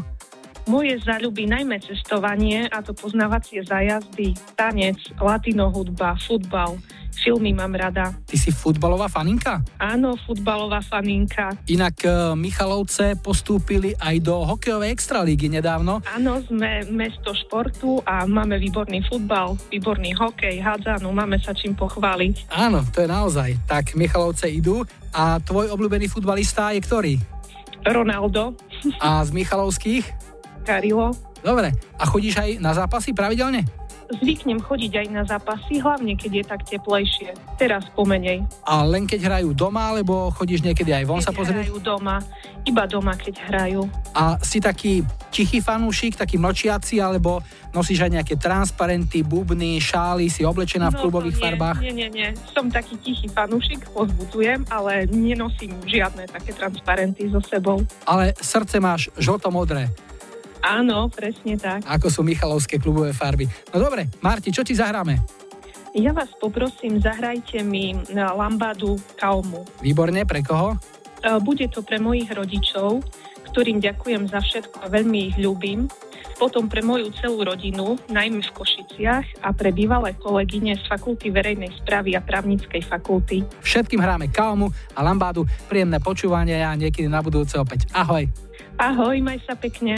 Moje záľuby najmä cestovanie, a to poznávacie zájazdy, tanec, latino hudba, futbal, filmy mám rada. Ty si futbalová faninka? Áno, futbalová faninka. Inak e, Michalovce postúpili aj do hokejovej extralígy nedávno. Áno, sme mesto športu a máme výborný futbal, výborný hokej, hádzanú, máme sa čím pochváliť. Áno, to je naozaj. Tak Michalovce idú. A tvoj obľúbený futbalista je ktorý? Ronaldo, A z Michalovských? Karilo. Dobre. A chodíš aj na zápasy pravidelne? Zvyknem chodiť aj na zápasy, hlavne keď je tak teplejšie. Teraz pomenej. A len keď hrajú doma, alebo chodíš niekedy aj von sa pozrieť? Hrajú doma, iba doma, keď hrajú. A si taký tichý fanúšik, taký mlčiaci, alebo nosíš aj nejaké transparenty, bubny, šály, si oblečená v No, klubových to nie, farbách? Nie, nie, nie. Som taký tichý fanúšik, pozbudujem, ale nenosím žiadne také transparenty so sebou. Ale srdce máš žlto-modré. Áno, presne tak. Ako sú Michalovské klubové farby. No dobre, Marti, čo ti zahráme? Ja vás poprosím, zahrajte mi e, lambádu Kaumu. Výborne, pre koho? E, bude to pre mojich rodičov, ktorým ďakujem za všetko a veľmi ich ľúbim. Potom pre moju celú rodinu, najmä v Košiciach a pre bývalé kolegyne z Fakulty verejnej správy a právnickej fakulty. Všetkým hráme kaomu a lambádu. Príjemné počúvanie a niekedy na budúce opäť. Ahoj! Ahoj, maj sa pekne.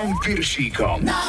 Ivanom Piršíkom. Na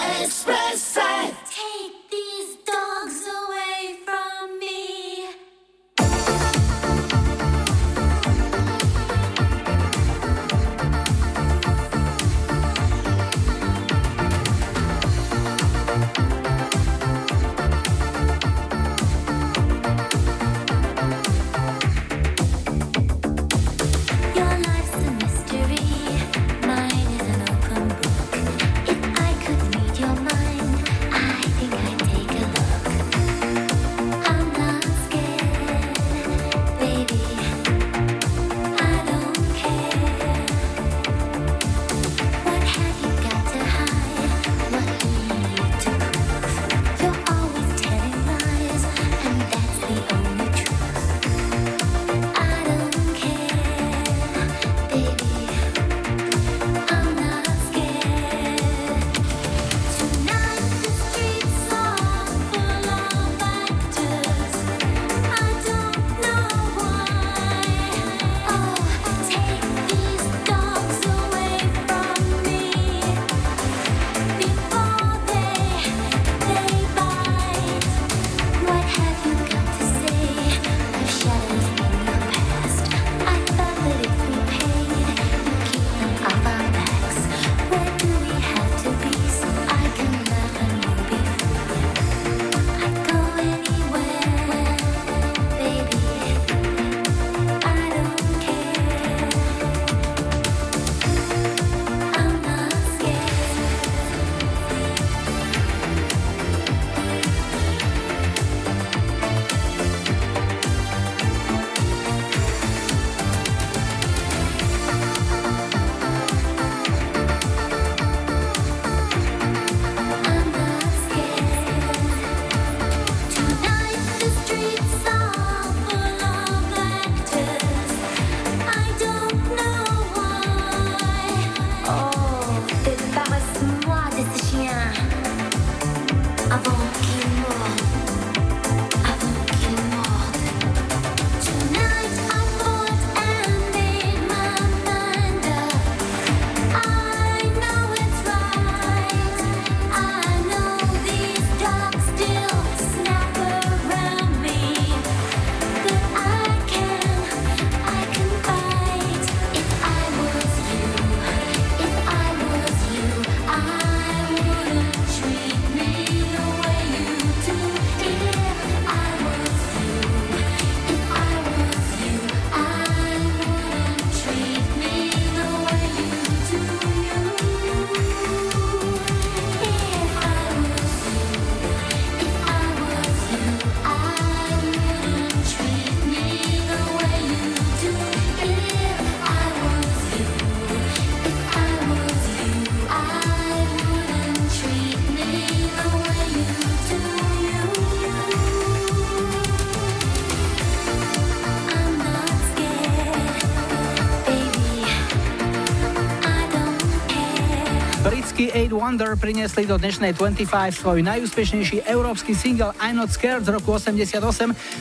Wonder priniesli do dnešnej 25 svoj najúspešnejší európsky single I'm Not Scared z roku 88.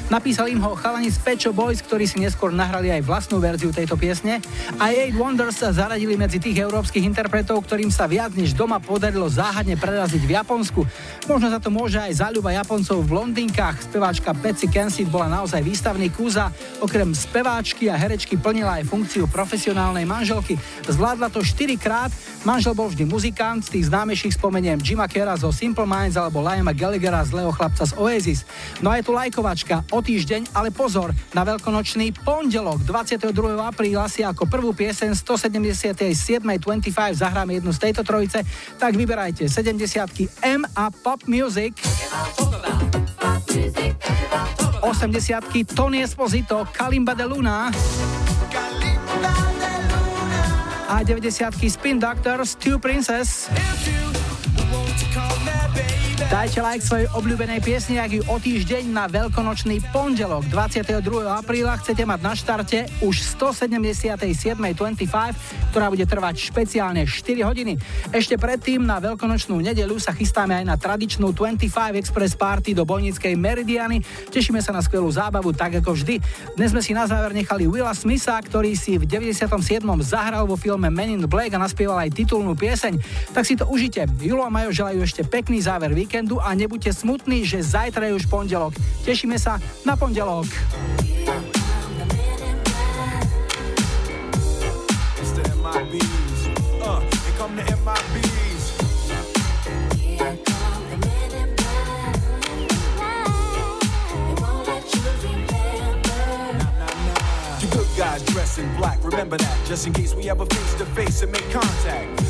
Napísali im ho chalani z Pecho Boys, ktorí si neskôr nahrali aj vlastnú verziu tejto piesne. A 8 Wonders sa zaradili medzi tých európskych interpretov, ktorým sa viac než doma podarilo záhadne preraziť v Japonsku. Možno za to môže aj záľuba Japoncov v Londýnkach. Speváčka Betsy Kensit bola naozaj výstavný kúza. Okrem speváčky a herečky plnila aj funkciu profesionálnej manželky. Zvládla to 4 krát, manžel bol vždy muzikant, z tých známejších spomeniem Jima Kera zo Simple Minds alebo Liama Gallaghera z Leo chlapca z Oasis. No a je tu lajkovačka o týždeň, ale pozor, na veľkonočný pondelok 22. apríla si ako prvú piesen 177. 25 zahráme jednu z tejto trojice, tak vyberajte 70 M a Pop Music. 80 Tony Esposito, Kalimba de Luna. A 90 Spin Doctors, Two Princess. Dajte like svojej obľúbenej piesni, ak ju o týždeň na veľkonočný pondelok 22. apríla chcete mať na štarte už 177.25, ktorá bude trvať špeciálne 4 hodiny. Ešte predtým na veľkonočnú nedelu sa chystáme aj na tradičnú 25 Express Party do Bojnickej Meridiany. Tešíme sa na skvelú zábavu, tak ako vždy. Dnes sme si na záver nechali Willa Smitha, ktorý si v 97. zahral vo filme Men in Black a naspieval aj titulnú pieseň. Tak si to užite. Julo a Majo želajú ešte pekný záver víkendu a nebuďte smutní, že zajtra je už pondelok. Tešíme sa na pondelok. Guys dress in black, remember that, just in case we ever face to face and make contact.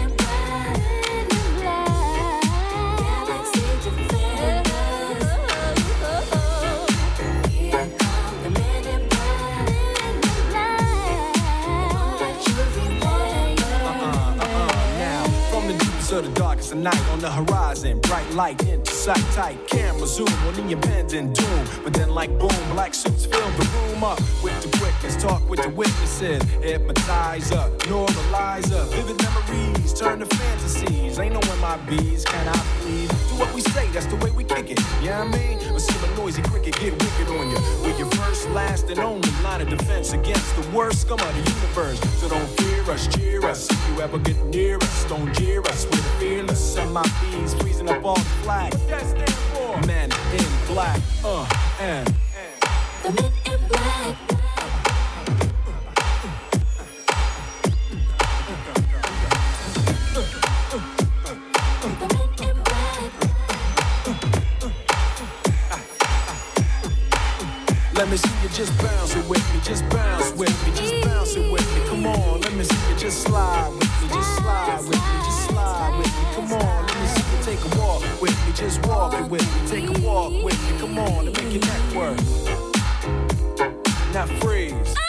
The night on the horizon, bright light into sight tight. Camera zoom on the impending doom. But then, like boom, black suits fill the room up with the quickness. Talk with the witnesses, hypnotize up, normalize up. Vivid memories turn to fantasies. Ain't no MIBs, can I please? Do what we say, that's the way we kick it. Yeah, I mean, or see a noisy cricket get wicked on you. We're your first, last, and only line of defense against the worst scum of the universe. So don't fear us, cheer us. If you ever get near us, don't jeer us. We're fearless. MIBs freezing up all the flag. What that stand for? Men in black. Uh, and. The men in black. Let me see you just bounce it with me, just bounce with me, just bounce it with me. Come on, let me see you just slide with me, just slide with me, just slide with me. Come on, let me see you take a walk with me, just walk it with me, take a walk with me. Come on, and make your neck work. Now freeze.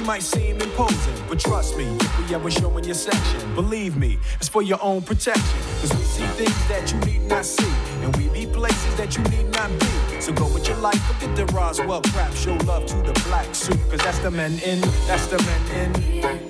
We might seem imposing, but trust me, we ever show in your section, believe me, it's for your own protection. Cause we see things that you need not see, and we be places that you need not be. So go with your life, forget the Roswell crap, show love to the black suit, cause that's the men in, that's the men in.